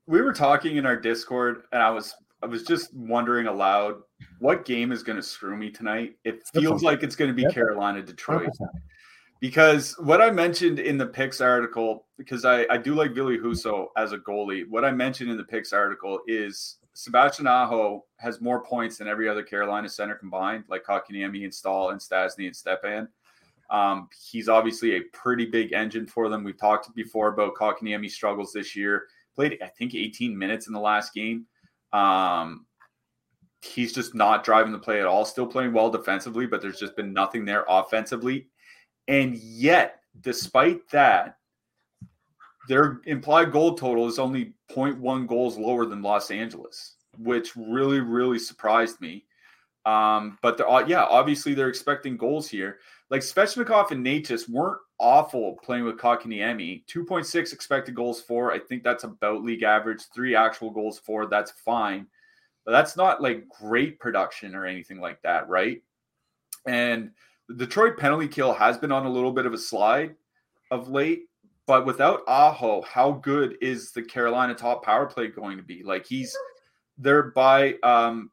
We were talking in our Discord, and I was I was just wondering aloud what game is going to screw me tonight. It feels like it's going to be yep. Carolina Detroit. 100%. Because what I mentioned in the picks article, because I, I do like Ville Husso as a goalie, what I mentioned in the picks article is Sebastian Aho has more points than every other Carolina center combined, like Kotkaniemi and Staal and Stasny and Stepan. Um, he's obviously a pretty big engine for them. We've talked before about Kotkaniemi struggles this year. Played, I think, 18 minutes in the last game. Um, he's just not driving the play at all. Still playing well defensively, but there's just been nothing there offensively. And yet, despite that, their implied goal total is only 0.1 goals lower than Los Angeles, which really, really surprised me. Um, but they're, uh, yeah, obviously they're expecting goals here. Like Svechnikov and Necas weren't awful playing with Kotkaniemi. 2.6 expected goals for. I think that's about league average. Three actual goals for. That's fine. But that's not like great production or anything like that, right? And the Detroit penalty kill has been on a little bit of a slide of late. But without Aho, how good is the Carolina top power play going to be? Like he's there by um,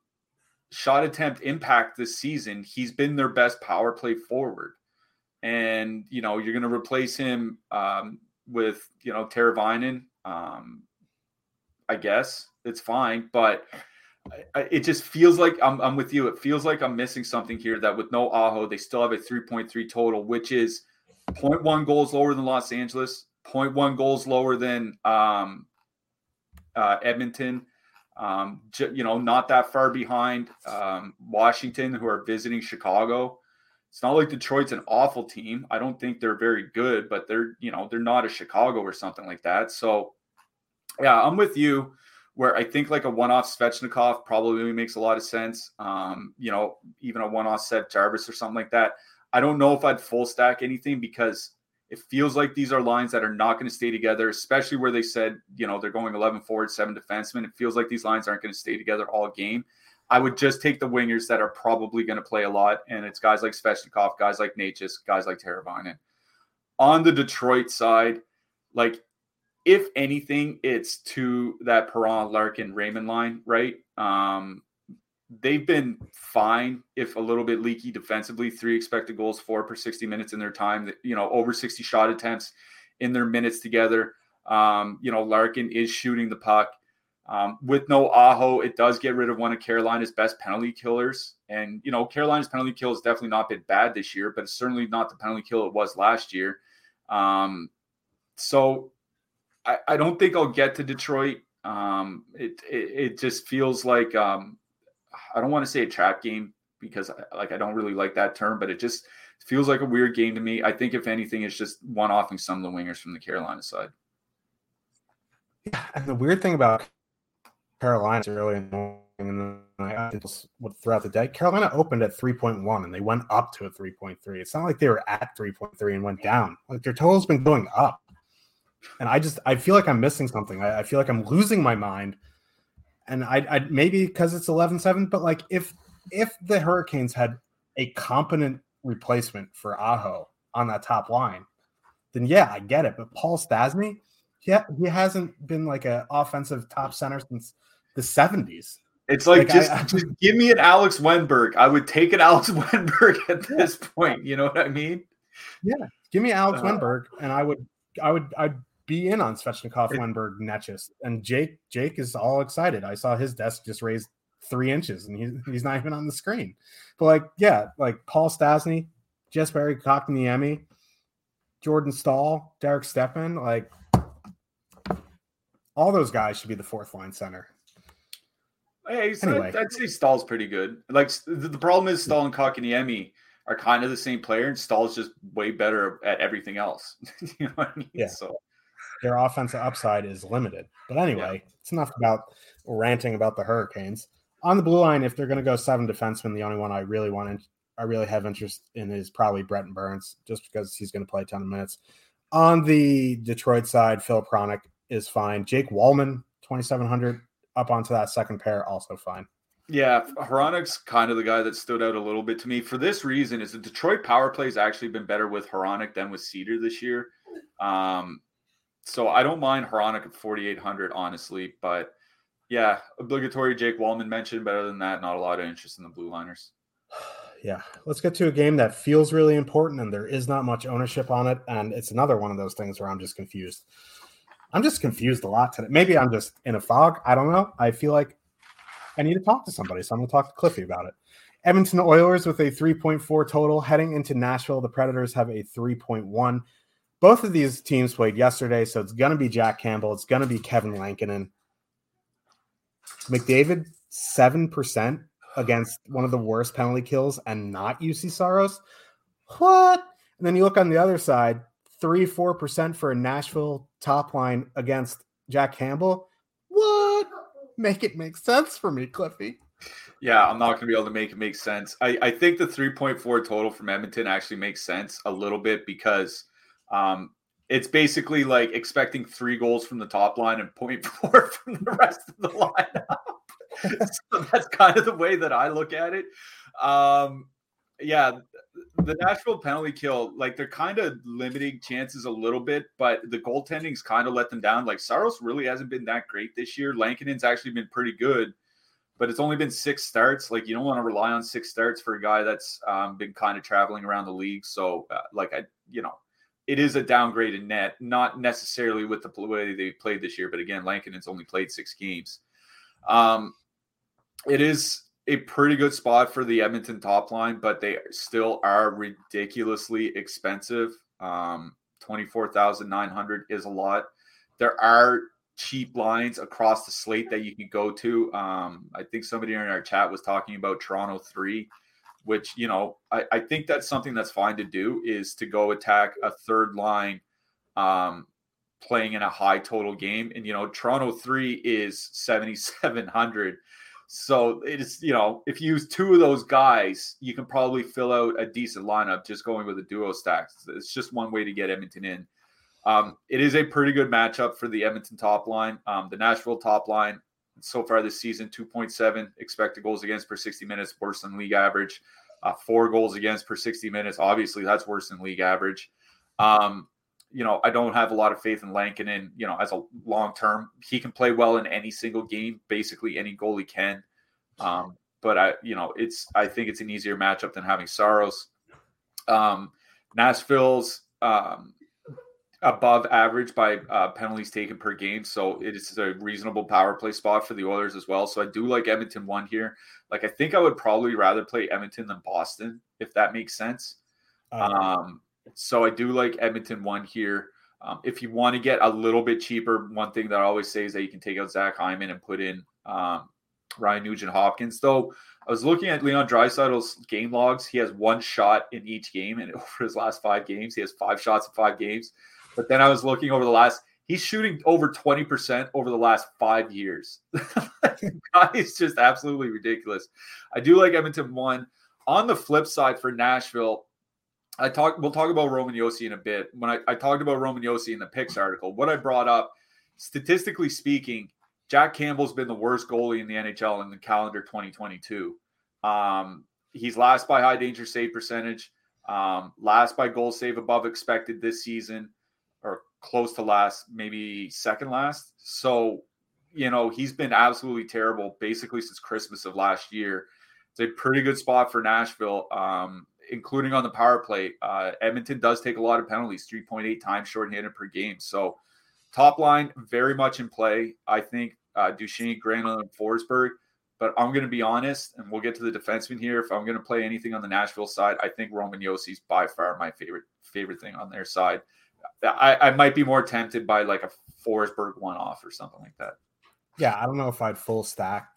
shot attempt impact this season. He's been their best power play forward, and you know you're going to replace him um, with you know Teravainen. Um, I guess it's fine, but it just feels like I'm, I'm with you. It feels like I'm missing something here. That with no Aho, they still have a 3.3 total, which is 0.1 goals lower than Los Angeles, 0.1 goals lower than um, uh, Edmonton. Um, you know, not that far behind um, Washington, who are visiting Chicago. It's not like Detroit's an awful team. I don't think they're very good, but they're you know they're not a Chicago or something like that. So, yeah, I'm with you. Where I think like a one-off Svechnikov probably makes a lot of sense. Um, you know, even a one-off Seth Jarvis or something like that. I don't know if I'd full stack anything because it feels like these are lines that are not going to stay together, especially where they said, you know, they're going 11 forward, seven defensemen. It feels like these lines aren't going to stay together all game. I would just take the wingers that are probably going to play a lot, and it's guys like Svechnikov, guys like Necas, guys like Teravainen. On the Detroit side, like if anything, it's to that Perron, Larkin, Raymond line, right? Um, they've been fine if a little bit leaky defensively. Three expected goals four per 60 minutes in their time you know over 60 shot attempts in their minutes together. Um, you know larkin is shooting the puck. Um, with no aho it does get rid of one of carolina's best penalty killers. And you know carolina's penalty kill has definitely not been bad this year but it's certainly not the penalty kill it was last year. Um, so I, I, don't think i'll get to detroit. Um, it, it, it just feels like um, I don't want to say a trap game because uh, like I don't really like that term, but it just feels like a weird game to me. I think if anything, it's just one offing some of the wingers from the Carolina side. Yeah, and the weird thing about Carolina is really annoying. And I throughout the day, Carolina opened at 3.1 and they went up to a 3.3. It's not like they were at 3.3 and went down. Like their total's been going up. And I just I feel like I'm missing something. I, I feel like I'm losing my mind. And I, I maybe because it's 11-7, but like if if the Hurricanes had a competent replacement for Aho on that top line, then yeah, I get it. But Paul Stasny, yeah, he hasn't been like an offensive top center since the 70s. It's like, like just, I, just give me an Alex Wennberg. I would take an Alex Wennberg at this point. You know what I mean? Yeah, give me Alex uh, Wennberg, and I would, I would, I'd be in on Svechnikov, Wennberg, Necas, and Jake. Jake is all excited. I saw his desk just raised three inches, and he's he's not even on the screen. But like, yeah, like Paul Stasny, Stastny, Jesperi Kotkaniemi, Jordan Staal, Derek Stepan, like all those guys should be the fourth line center. Hey, so anyway. I'd, I'd, say Staal's pretty good. Like the, the problem is Staal and Kotkaniemi are kind of the same player, and Staal's just way better at everything else. you know what I mean? Yeah. So their offensive upside is limited. But anyway, yeah. it's enough about ranting about the Hurricanes. On the blue line, if they're going to go seven defensemen, the only one I really want to, I really have interest in is probably Brent Burns, just because he's going to play a ton of minutes. On the Detroit side, Phil Hronek is fine. Jake Walman, 2,700 up onto that second pair, also fine. Yeah, Hronek's kind of the guy that stood out a little bit to me for this reason. Is the Detroit power play has actually been better with Hronek than with Seider this year. Um, so I don't mind Hronek at 4,800, honestly. But yeah, obligatory Jake Walman mentioned. Better than that, not a lot of interest in the Blue Liners. Yeah, let's get to a game that feels really important and there is not much ownership on it. And it's another one of those things where I'm just confused. I'm just confused a lot today. Maybe I'm just in a fog. I don't know. I feel like I need to talk to somebody. So I'm going to talk to Cliffy about it. Edmonton Oilers with a 3.4 total heading into Nashville. The Predators have a 3.1. Both of these teams played yesterday, so it's going to be Jack Campbell. It's going to be Kevin Lankinen. McDavid, 7% against one of the worst penalty kills and not Juuse Saros. What? And then you look on the other side, three, four percent for a Nashville top line against Jack Campbell. What? Make it make sense for me, Cliffy. Yeah, I'm not going to be able to make it make sense. I, I think the 3.4 total from Edmonton actually makes sense a little bit because um, it's basically like expecting three goals from the top line and four from the rest of the lineup. so that's kind of the way that I look at it. Um, yeah, the Nashville penalty kill, like they're kind of limiting chances a little bit, but the goaltending's kind of let them down. Like Saros really hasn't been that great this year. Lankinen's actually been pretty good, but it's only been six starts. Like you don't want to rely on six starts for a guy that's um, been kind of traveling around the league. So, uh, like I, you know, it is a downgrade in net, not necessarily with the way they played this year, but again, Lankinen's only played six games. Um, it is a pretty good spot for the Edmonton top line, but they still are ridiculously expensive. Um, 24,900 is a lot. There are cheap lines across the slate that you can go to. Um, I think somebody in our chat was talking about Toronto 3, which, you know, I, I think that's something that's fine to do is to go attack a third line um, playing in a high total game. And, you know, Toronto 3 is 7,700 so it is, you know, if you use two of those guys, you can probably fill out a decent lineup just going with a duo stack. It's just one way to get Edmonton in. Um, it is a pretty good matchup for the Edmonton top line. Um, the Nashville top line so far this season 2.7 expected goals against per 60 minutes, worse than league average. Uh, four goals against per 60 minutes. Obviously, that's worse than league average. Um, you know, I don't have a lot of faith in Lankinen, you know, as a long term. He can play well in any single game, basically any goalie can. Um, but I, you know, it's I think it's an easier matchup than having Saros. Um, Nashville's um, above average by uh, penalties taken per game, so it is a reasonable power play spot for the Oilers as well. So I do like Edmonton one here. Like I think I would probably rather play Edmonton than Boston if that makes sense. Uh-huh. Um, so I do like Edmonton one here. Um, if you want to get a little bit cheaper, one thing that I always say is that you can take out Zach Hyman and put in um, Ryan Nugent Hopkins. Though I was looking at Leon Draisaitl's game logs. He has one shot in each game, and over his last five games, he has five shots in five games. But then I was looking over the last. He's shooting over twenty percent over the last five years. is just absolutely ridiculous. I do like Edmonton one. On the flip side for Nashville, I talk. We'll talk about Roman Josi in a bit. When I, I talked about Roman Josi in the picks article, what I brought up, statistically speaking, Jack Campbell's been the worst goalie in the NHL in the calendar 2022. Um, he's last by high danger save percentage, um, last by goal save above expected this season, close to last, maybe second last. So, you know, he's been absolutely terrible basically since Christmas of last year. It's a pretty good spot for Nashville, um, including on the power play. Uh, Edmonton does take a lot of penalties, 3.8 times shorthanded per game. So, top line very much in play. I think uh, Duchene, Granlund, and Forsberg. But I'm going to be honest, and we'll get to the defenseman here. If I'm going to play anything on the Nashville side, I think Roman Josi's by far my favorite favorite thing on their side. I, I might be more tempted by like a Forsberg one off or something like that. Yeah, I don't know if I'd full stack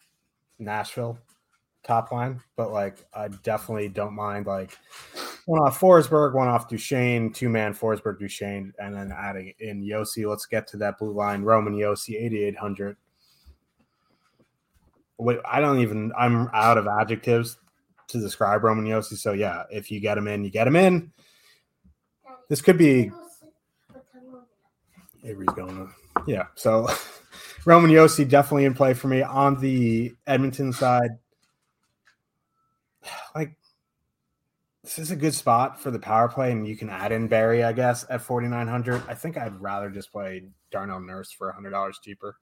Nashville top line, but like I definitely don't mind like one off Forsberg, one off Duchene, two man Forsberg, Duchene, and then adding in Josi. Let's get to that blue line. Roman Josi, 8,800. Wait, I don't even. I'm out of adjectives to describe Roman Josi. So yeah, if you get him in, you get him in. This could be. Avery's going. To, yeah. So Roman Josi definitely in play for me on the Edmonton side. Like this is a good spot for the power play, and you can add in Barrie, I guess, at 4,900. I think I'd rather just play Darnell Nurse for $100 cheaper.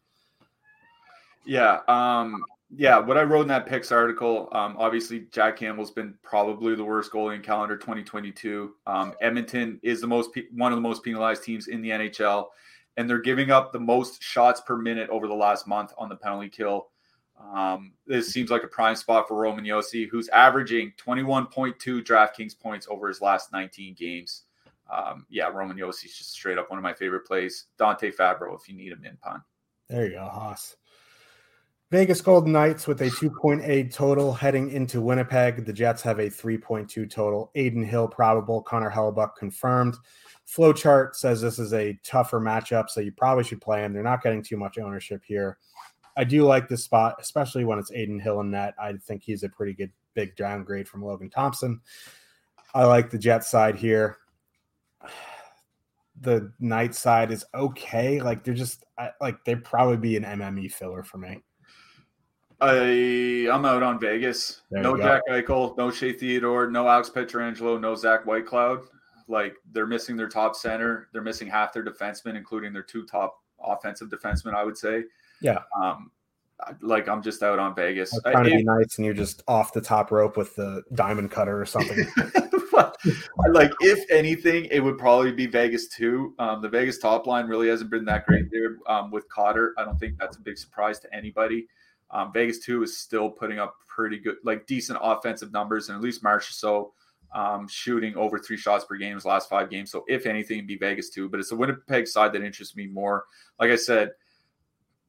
Yeah. Um, yeah, what I wrote in that picks article, um, obviously Jack Campbell's been probably the worst goalie in calendar 2022. Um, Edmonton is the most one of the most penalized teams in the NHL, and they're giving up the most shots per minute over the last month on the penalty kill. Um, this seems like a prime spot for Roman Josi, who's averaging 21.2 DraftKings points over his last 19 games. Um, yeah, Roman Josi's just straight up one of my favorite plays. Dante Fabbro, if you need him in pun. There you go, Haas. Vegas Golden Knights with a 2.8 total heading into Winnipeg. The Jets have a 3.2 total. Adin Hill probable. Connor Hellebuyck confirmed. Flowchart says this is a tougher matchup, so you probably should play him. They're not getting too much ownership here. I do like this spot, especially when it's Adin Hill and net. I think he's a pretty good big downgrade from Logan Thompson. I like the Jet side here. The Knight side is okay. Like they're just like they'd probably be an MME filler for me. I I'm out on Vegas. There no Jack Eichel, no Shea Theodore, no Alex Pietrangelo, no Zach Whitecloud. Like they're missing their top center. They're missing half their defensemen, including their two top offensive defensemen. I would say. Yeah. Um, like I'm just out on Vegas. I'm trying to be nice, and you're just off the top rope with the diamond cutter or something. like if anything, it would probably be Vegas too. Um, the Vegas top line really hasn't been that great there um, with Cotter. I don't think that's a big surprise to anybody. Um, Vegas two is still putting up pretty good, like decent offensive numbers, and at least Marchessault um, shooting over three shots per game his last five games. So if anything, be Vegas too. But it's the Winnipeg side that interests me more. Like I said,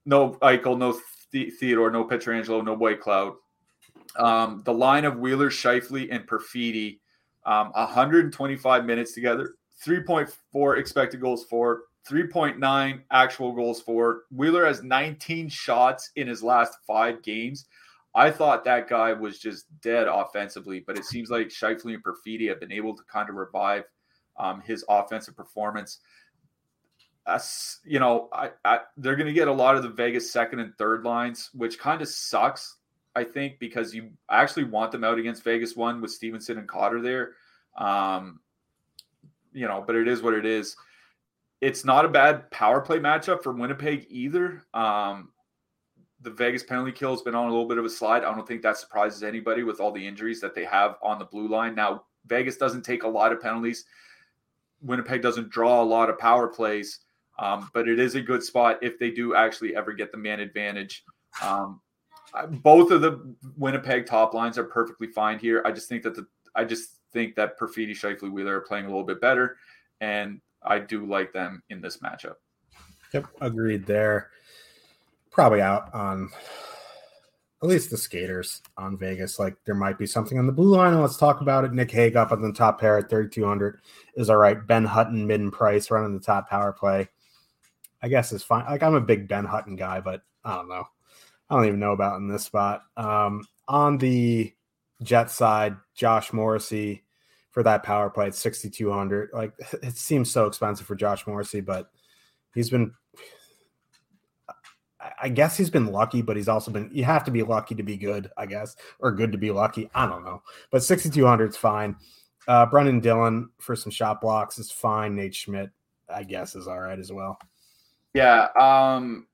no Eichel, no Theodore, no Pietrangelo, no Whitecloud. Um, the line of Wheeler, Scheifele, and Perfetti, um, 125 minutes together, 3.4 expected goals for, 3.9 actual goals for. Wheeler has 19 shots in his last five games. I thought that guy was just dead offensively, but it seems like Scheifele and Perfetti have been able to kind of revive um, his offensive performance. As you know, I, I, they're going to get a lot of the Vegas second and third lines, which kind of sucks, I think, because you actually want them out against Vegas one with Stephenson and Cotter there. Um, you know, but it is what it is it's not a bad power play matchup for Winnipeg either. Um, the Vegas penalty kill has been on a little bit of a slide. I don't think that surprises anybody with all the injuries that they have on the blue line. Now, Vegas doesn't take a lot of penalties. Winnipeg doesn't draw a lot of power plays, um, but it is a good spot if they do actually ever get the man advantage. Um, both of the Winnipeg top lines are perfectly fine here. I just think that the I just think that Perfetti, Scheifele, Wheeler are playing a little bit better, and I do like them in this matchup. Yep, agreed there. Probably out on at least the skaters on Vegas. Like there might be something on the blue line. Let's talk about it. Nick Hague up on the top pair at 3,200 is all right. Ben Hutton, mid price running the top power play. I guess is fine. Like I'm a big Ben Hutton guy, but I don't know. I don't even know about in this spot. Um, on the Jet side, Josh Morrissey for that power play at 6,200. Like it seems so expensive for Josh Morrissey, but he's been I guess he's been lucky, but he's also been you have to be lucky to be good, I guess, or good to be lucky. I don't know. But 6,200 is fine. Uh Brendan Dillon for some shot blocks is fine. Nate Schmidt, I guess, is all right as well. Yeah. Um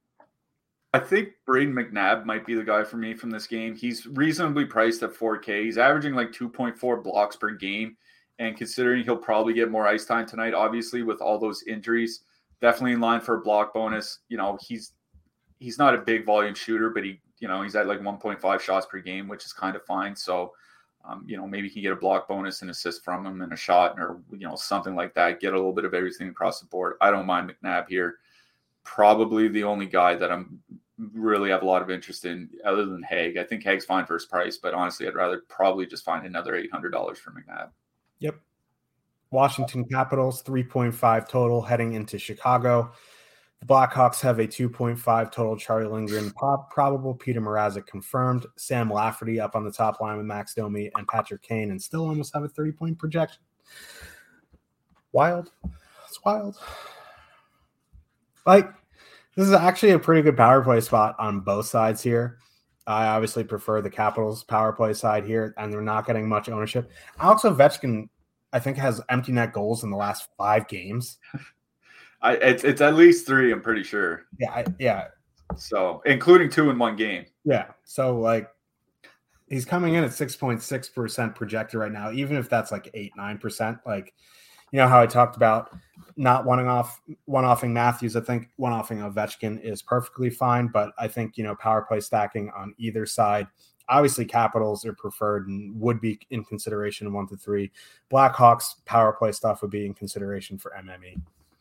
I think Brayden McNabb might be the guy for me from this game. He's reasonably priced at 4K. He's averaging like 2.4 blocks per game. And considering he'll probably get more ice time tonight, obviously, with all those injuries, definitely in line for a block bonus. You know, he's he's not a big volume shooter, but he, you know, he's at like 1.5 shots per game, which is kind of fine. So, um, you know, maybe he can get a block bonus and assist from him and a shot or, you know, something like that. Get a little bit of everything across the board. I don't mind McNabb here. Probably the only guy that I'm really have a lot of interest in other than Hague. I think Hague's fine for his price, but honestly, I'd rather probably just find another $800 for McNabb. Yep. Washington Capitals, 3.5 total heading into Chicago. The Blackhawks have a 2.5 total. Charlie Lindgren pop, probable. Peter Mrazek confirmed. Sam Lafferty up on the top line with Max Domi and Patrick Kane, and still almost have a 30 point projection. Wild. It's wild. Like, this is actually a pretty good power play spot on both sides here. I obviously prefer the Capitals power play side here, and they're not getting much ownership. Alex Ovechkin, I think, has empty net goals in the last five games. I it's it's at least three. I'm pretty sure. Yeah, I, yeah. So including two in one game. Yeah. So like, he's coming in at six point six percent projected right now. Even if that's like eight nine percent, like, you know how I talked about not wanting off one offing Matthews. I think one offing Ovechkin is perfectly fine, but I think you know power play stacking on either side. Obviously, Capitals are preferred and would be in consideration one to three. Blackhawks power play stuff would be in consideration for MME.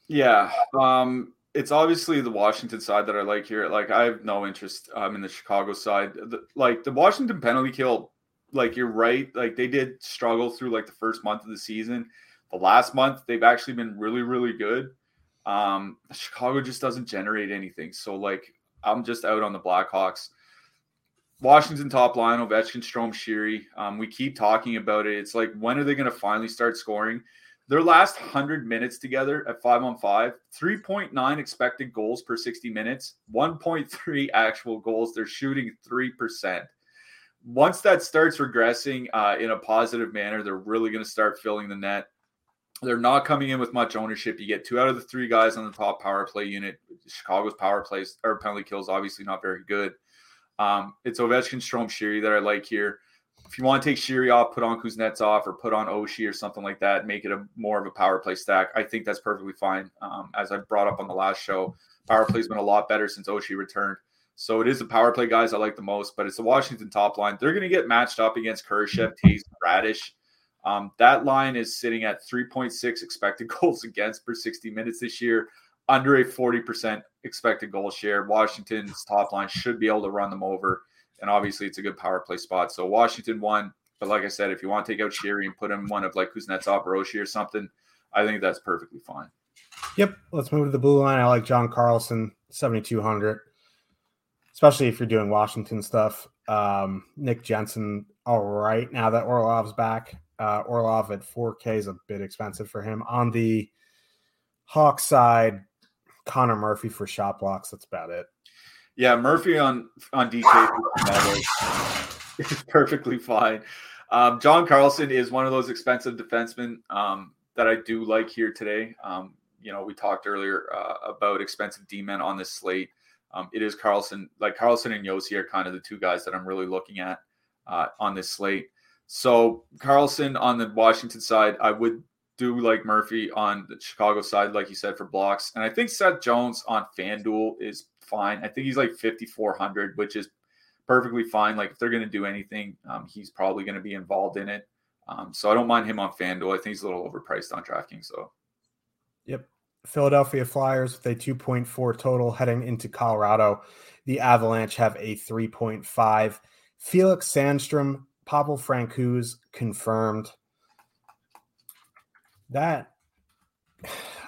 Yeah. Um, it's obviously the Washington side that I like here. Like I have no interest um, in the Chicago side. The, like the Washington penalty kill, like you're right. Like they did struggle through like the first month of the season. The last month they've actually been really, really good. Um, Chicago just doesn't generate anything. So like I'm just out on the Blackhawks. Washington top line, Ovechkin, Strome, Sheary. Um, we keep talking about it. It's like when are they going to finally start scoring? Their last 100 minutes together at 5 on 5, 3.9 expected goals per 60 minutes, 1.3 actual goals. They're shooting 3%. Once that starts regressing uh, in a positive manner, they're really going to start filling the net. They're not coming in with much ownership. You get two out of the three guys on the top power play unit. Chicago's power plays or penalty kills obviously not very good. Um, it's Ovechkin, Strome, Sheary that I like here if you want to take Sheary off, put on Kuznetsov or put on Oshie or something like that, make it a more of a power play stack. I think that's perfectly fine. Um, as I brought up on the last show, power play's been a lot better since Oshie returned. So it is the power play guys I like the most, but it's the Washington top line. They're going to get matched up against Kurashev, Toews, Raddysh. Um, that line is sitting at 3.6 expected goals against per 60 minutes this year, under a 40% expected goal share. Washington's top line should be able to run them over and obviously it's a good power play spot. So Washington won, but like I said, if you want to take out Sheary and put him one of like Kuznetsov or Oshie or something, I think that's perfectly fine. Yep. Let's move to the blue line. I like John Carlson, 7,200, especially if you're doing Washington stuff. Um, Nick Jensen, all right. Now that Orlov's back, uh, Orlov at 4K is a bit expensive for him. On the Hawk side, Connor Murphy for shot blocks. That's about it. Yeah, Murphy on on DK is perfectly fine. Um, John Carlson is one of those expensive defensemen um, that I do like here today. Um, you know, we talked earlier uh, about expensive D men on this slate. Um, it is Carlson, like Carlson and Josi are kind of the two guys that I'm really looking at uh, on this slate. So Carlson on the Washington side, I would do like Murphy on the Chicago side, like you said, for blocks. And I think Seth Jones on FanDuel is fine. I think he's like 5,400, which is perfectly fine. Like if they're going to do anything, um, he's probably going to be involved in it. Um, so I don't mind him on FanDuel. I think he's a little overpriced on DraftKings. So, yep. Philadelphia Flyers with a 2.4 total heading into Colorado. The Avalanche have a 3.5 Felix Sandstrom, Pavel Francouz confirmed. That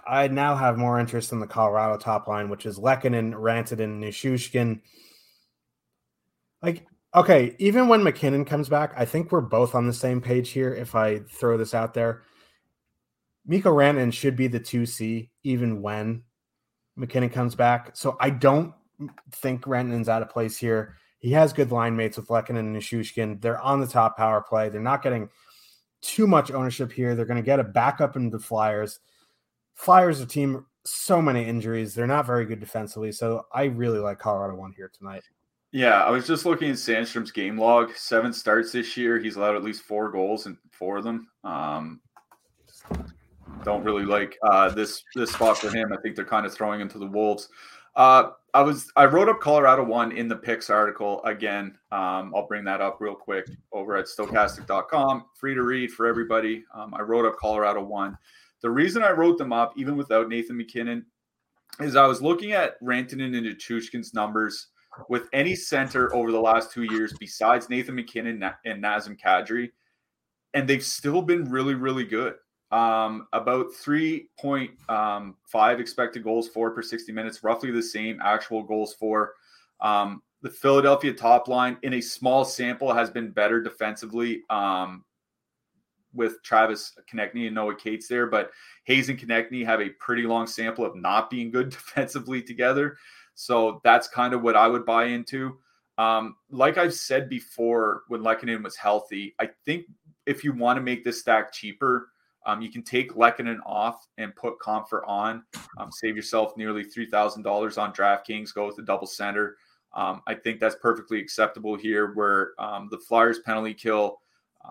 I now have more interest in the Colorado top line, which is Lehkonen, Rantanen, Nichushkin. Like, okay, even when MacKinnon comes back, I think we're both on the same page here. If I throw this out there, Mikko Rantanen should be the 2C even when MacKinnon comes back. So I don't think Rantanen's out of place here. He has good line mates with Lehkonen and Nichushkin. They're on the top power play. They're not getting too much ownership here. They're going to get a backup in the Flyers. Flyers, a team, so many injuries. They're not very good defensively. So I really like Colorado one here tonight. Yeah, I was just looking at Sandstrom's game log. Seven starts this year. He's allowed at least four goals and four of them. Um, don't really like uh, this this spot for him. I think they're kind of throwing him to the wolves. Uh, I was I wrote up Colorado one in the picks article again. Um, I'll bring that up real quick over at stokastic.com. Free to read for everybody. Um, I wrote up Colorado one. The reason I wrote them up, even without Nathan MacKinnon, is I was looking at Rantanen and Nichushkin's numbers with any center over the last two years besides Nathan MacKinnon and Nazem Kadri, and they've still been really, really good. Um, about 3.5 um, expected goals for per 60 minutes, roughly the same actual goals for. Um, the Philadelphia top line in a small sample has been better defensively um, with Travis Konecny and Noah Cates there, but Hayes and Konecny have a pretty long sample of not being good defensively together. So that's kind of what I would buy into. Um, like I've said before, when Lehkonen was healthy, I think if you want to make this stack cheaper, um, you can take Lehkonen off and put Comfort on. Um, save yourself nearly three thousand dollars on DraftKings. Go with the double center. Um, I think that's perfectly acceptable here, where um, the Flyers penalty kill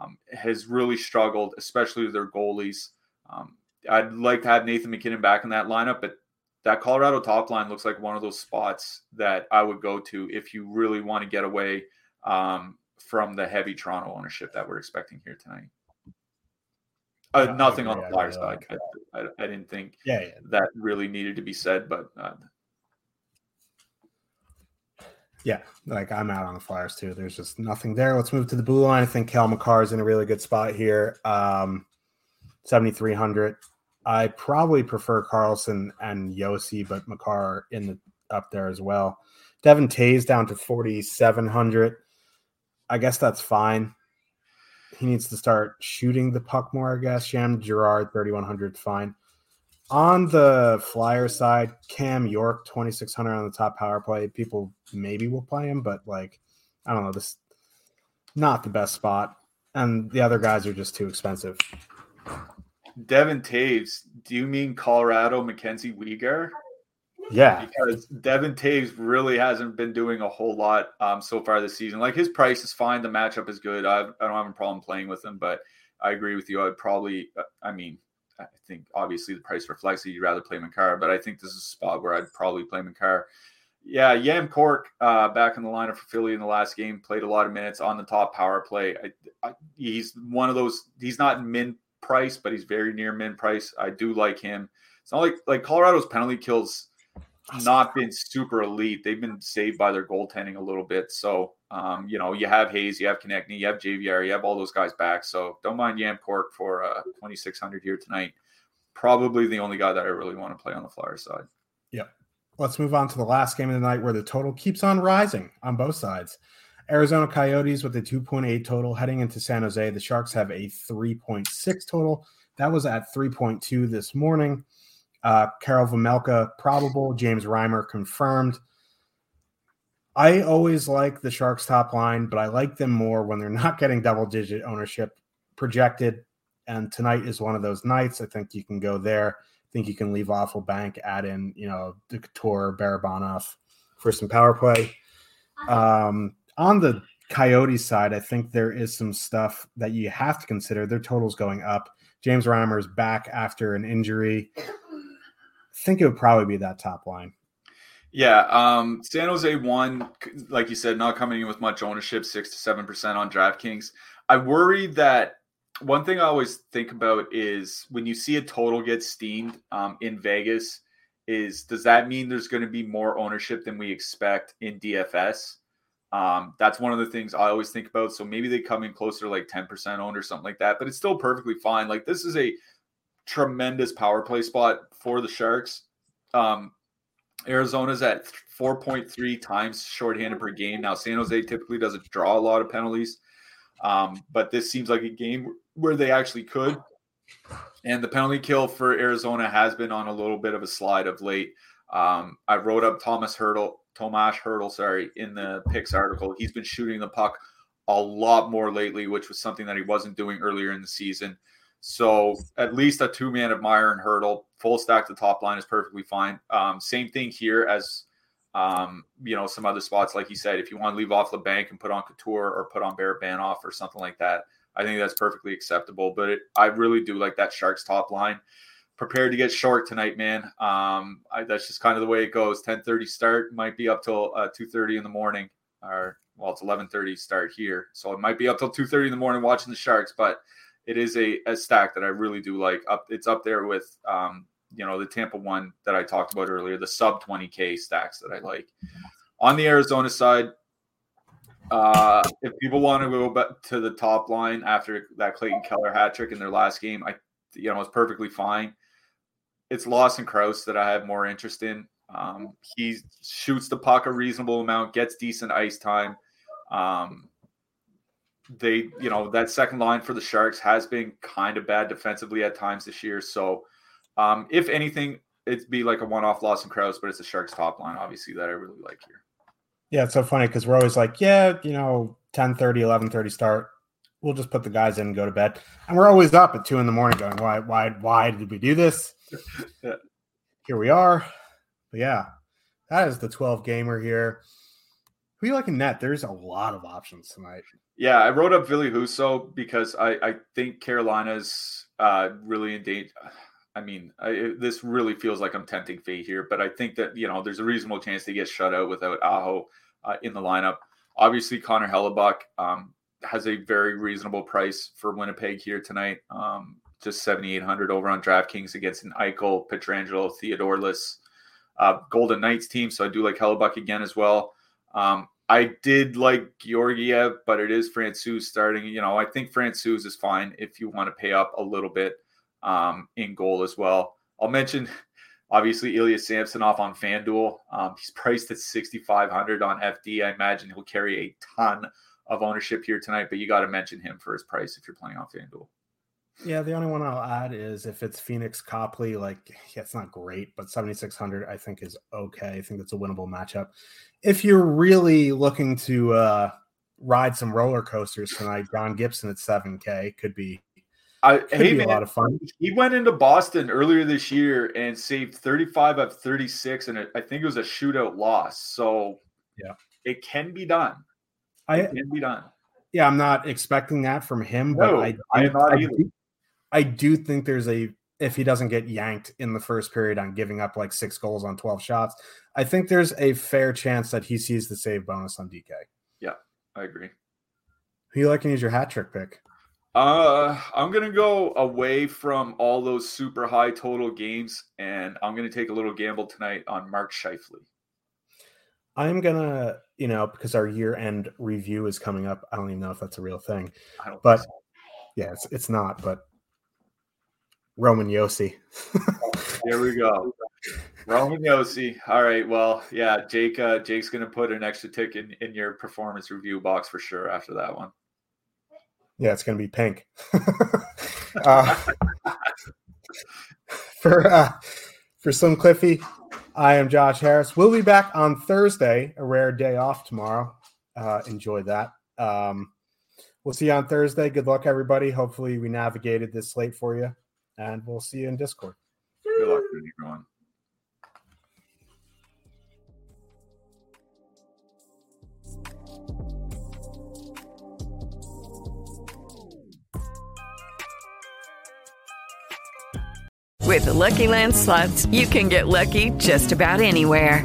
um, has really struggled, especially with their goalies. Um, I'd like to have Nathan MacKinnon back in that lineup, but that Colorado top line looks like one of those spots that I would go to if you really want to get away from the heavy Toronto ownership that we're expecting here tonight. Uh, yeah, nothing on the Flyers side. I, I, I, didn't think yeah, yeah, that really needed to be said, but uh, yeah, like I'm out on the Flyers too. There's just nothing there. Let's move to the blue line. I think Cale Makar is in a really good spot here. Um, 7,300. I probably prefer Carlson and Josi, but Makar in the up there as well. Devon Toews down to 4,700. I guess that's fine he needs to start shooting the puck more, I guess. Sam Girard, 3,100, fine. On the flyer side, Cam York, 2,600 on the top power play. People maybe will play him, but like, I don't know, this not the best spot. And the other guys are just too expensive. Devon Toews, do you mean Colorado Mackenzie Weegar? Yeah, because Devon Toews really hasn't been doing a whole lot um, so far this season. Like his price is fine, the matchup is good. I, I don't have a problem playing with him, but I agree with you. I'd probably, uh, I mean, I think obviously the price reflects that you'd rather play Makar, but I think this is a spot where I'd probably play Makar. Yeah, Cam York uh, back in the lineup for Philly in the last game played a lot of minutes on the top power play. I, I, he's one of those. He's not min price, but he's very near min price. I do like him. It's not like like Colorado's penalty kills not been super elite. They've been saved by their goaltending a little bit. So, um, you know, you have Hayes, you have Konecny, you have JVR, you have all those guys back. So don't mind Cam York for uh, 2,600 here tonight. Probably the only guy that I really want to play on the Flyers side. Yep. Let's move on to the last game of the night where the total keeps on rising on both sides. Arizona Coyotes with a 2.8 total heading into San Jose. The Sharks have a 3.6 total. That was at 3.2 this morning. Uh, Karel Vejmelka probable. James Reimer confirmed. I always like the Sharks top line, but I like them more when they're not getting double digit ownership projected. And tonight is one of those nights. I think you can go there. I think you can leave off Labanc, add in, you know, the Couture, Barabanov for some power play. Um, on the Coyotes side, I think there is some stuff that you have to consider. Their total's going up. James Reimer's back after an injury think it would probably be that top line. Yeah, um, San Jose won, like you said, not coming in with much ownership, six to seven percent on DraftKings. I worry that one thing I always think about is when you see a total get steamed um, in Vegas, is does that mean there's going to be more ownership than we expect in DFS? Um, that's one of the things I always think about. So maybe they come in closer to like 10% owned or something like that, but it's still perfectly fine. Like this is a tremendous power play spot for the Sharks. Um, Arizona's at 4.3 times shorthanded per game. Now, San Jose typically doesn't draw a lot of penalties, um, but this seems like a game where they actually could. And the penalty kill for Arizona has been on a little bit of a slide of late. Um, I wrote up Thomas Hertl, Tomas Hertl, sorry, in the picks article. He's been shooting the puck a lot more lately, which was something that he wasn't doing earlier in the season. So at least a two man of Meier and Hertl, full stack the top line is perfectly fine. Um, same thing here as um, you know some other spots, like you said, if you want to leave off Labanc and put on Couture or put on Barabanov or something like that, I think that's perfectly acceptable. But it, I really do like that Sharks top line. Prepared to get short tonight, man. Um, I, that's just kind of the way it goes. Ten thirty start might be up till uh, two thirty in the morning, or well, it's eleven thirty start here, so it might be up till two thirty in the morning watching the Sharks, but it is a, a stack that I really do like. Up, it's up there with um, you know the Tampa one that I talked about earlier, the sub 20k stacks that I like. On the Arizona side, uh, if people want to go back to the top line after that Clayton Keller hat trick in their last game, I you know it's perfectly fine. It's Lawson Crouse that I have more interest in. Um, he shoots the puck a reasonable amount, gets decent ice time. Um, they, you know, that second line for the Sharks has been kind of bad defensively at times this year. So, um, if anything, it'd be like a one-off Lawson Crouse, but it's the Sharks top line, obviously, that I really like here. Yeah, it's so funny because we're always like, yeah, you know, 10 30, 11 30 start. We'll just put the guys in and go to bed. And we're always up at two in the morning going, why, why, why did we do this? yeah. Here we are. But yeah, that is the 12 gamer here. Who you like in net? There's a lot of options tonight. Yeah, I wrote up Ville Husso because I, I think Carolina's uh, really in danger. I mean, I, this really feels like I'm tempting fate here, but I think that you know there's a reasonable chance to get shut out without Aho uh, in the lineup. Obviously, Connor Hellebuyck um, has a very reasonable price for Winnipeg here tonight. Um, just 7,800 over on DraftKings against an Eichel, Pietrangelo, Theodoros, uh, Golden Knights team. So I do like Hellebuyck again as well. Um, I did like Georgiev, but it is Francouz starting. You know, I think Francouz is fine if you want to pay up a little bit um, in goal as well. I'll mention obviously Ilya Samsonov on FanDuel. Um, he's priced at 6,500 on FD. I imagine he'll carry a ton of ownership here tonight, but you got to mention him for his price if you're playing on FanDuel. Yeah, the only one I'll add is if it's Pheonix Copley, like yeah, it's not great, but 7600 I think is okay. I think it's a winnable matchup. If you're really looking to uh ride some roller coasters tonight, John Gibson at 7k could be I could hey, be man, a lot of fun. He went into Boston earlier this year and saved 35 of 36 and I think it was a shootout loss. So yeah, it can be done. It I can be done. Yeah, I'm not expecting that from him, no, but I, I, I, I I do think there's a if he doesn't get yanked in the first period on giving up like six goals on 12 shots, I think there's a fair chance that he sees the save bonus on DK. Yeah, I agree. Who you liking as your hat trick pick? Uh, I'm gonna go away from all those super high total games, and I'm gonna take a little gamble tonight on Mark Scheifele. I'm gonna, you know, because our year end review is coming up. I don't even know if that's a real thing, but so. yeah, it's it's not. But Roman Josi. Here we go. Roman Josi. All right. Well, yeah, Jake. Uh, Jake's going to put an extra tick in, in your performance review box for sure after that one. Yeah, it's going to be pink. uh, for uh, for Slim Cliffy, I am Josh Harris. We'll be back on Thursday, a rare day off tomorrow. Uh, enjoy that. Um, we'll see you on Thursday. Good luck, everybody. Hopefully, we navigated this slate for you and we'll see you in Discord. Good luck, everyone. With the Lucky Land slots, you can get lucky just about anywhere.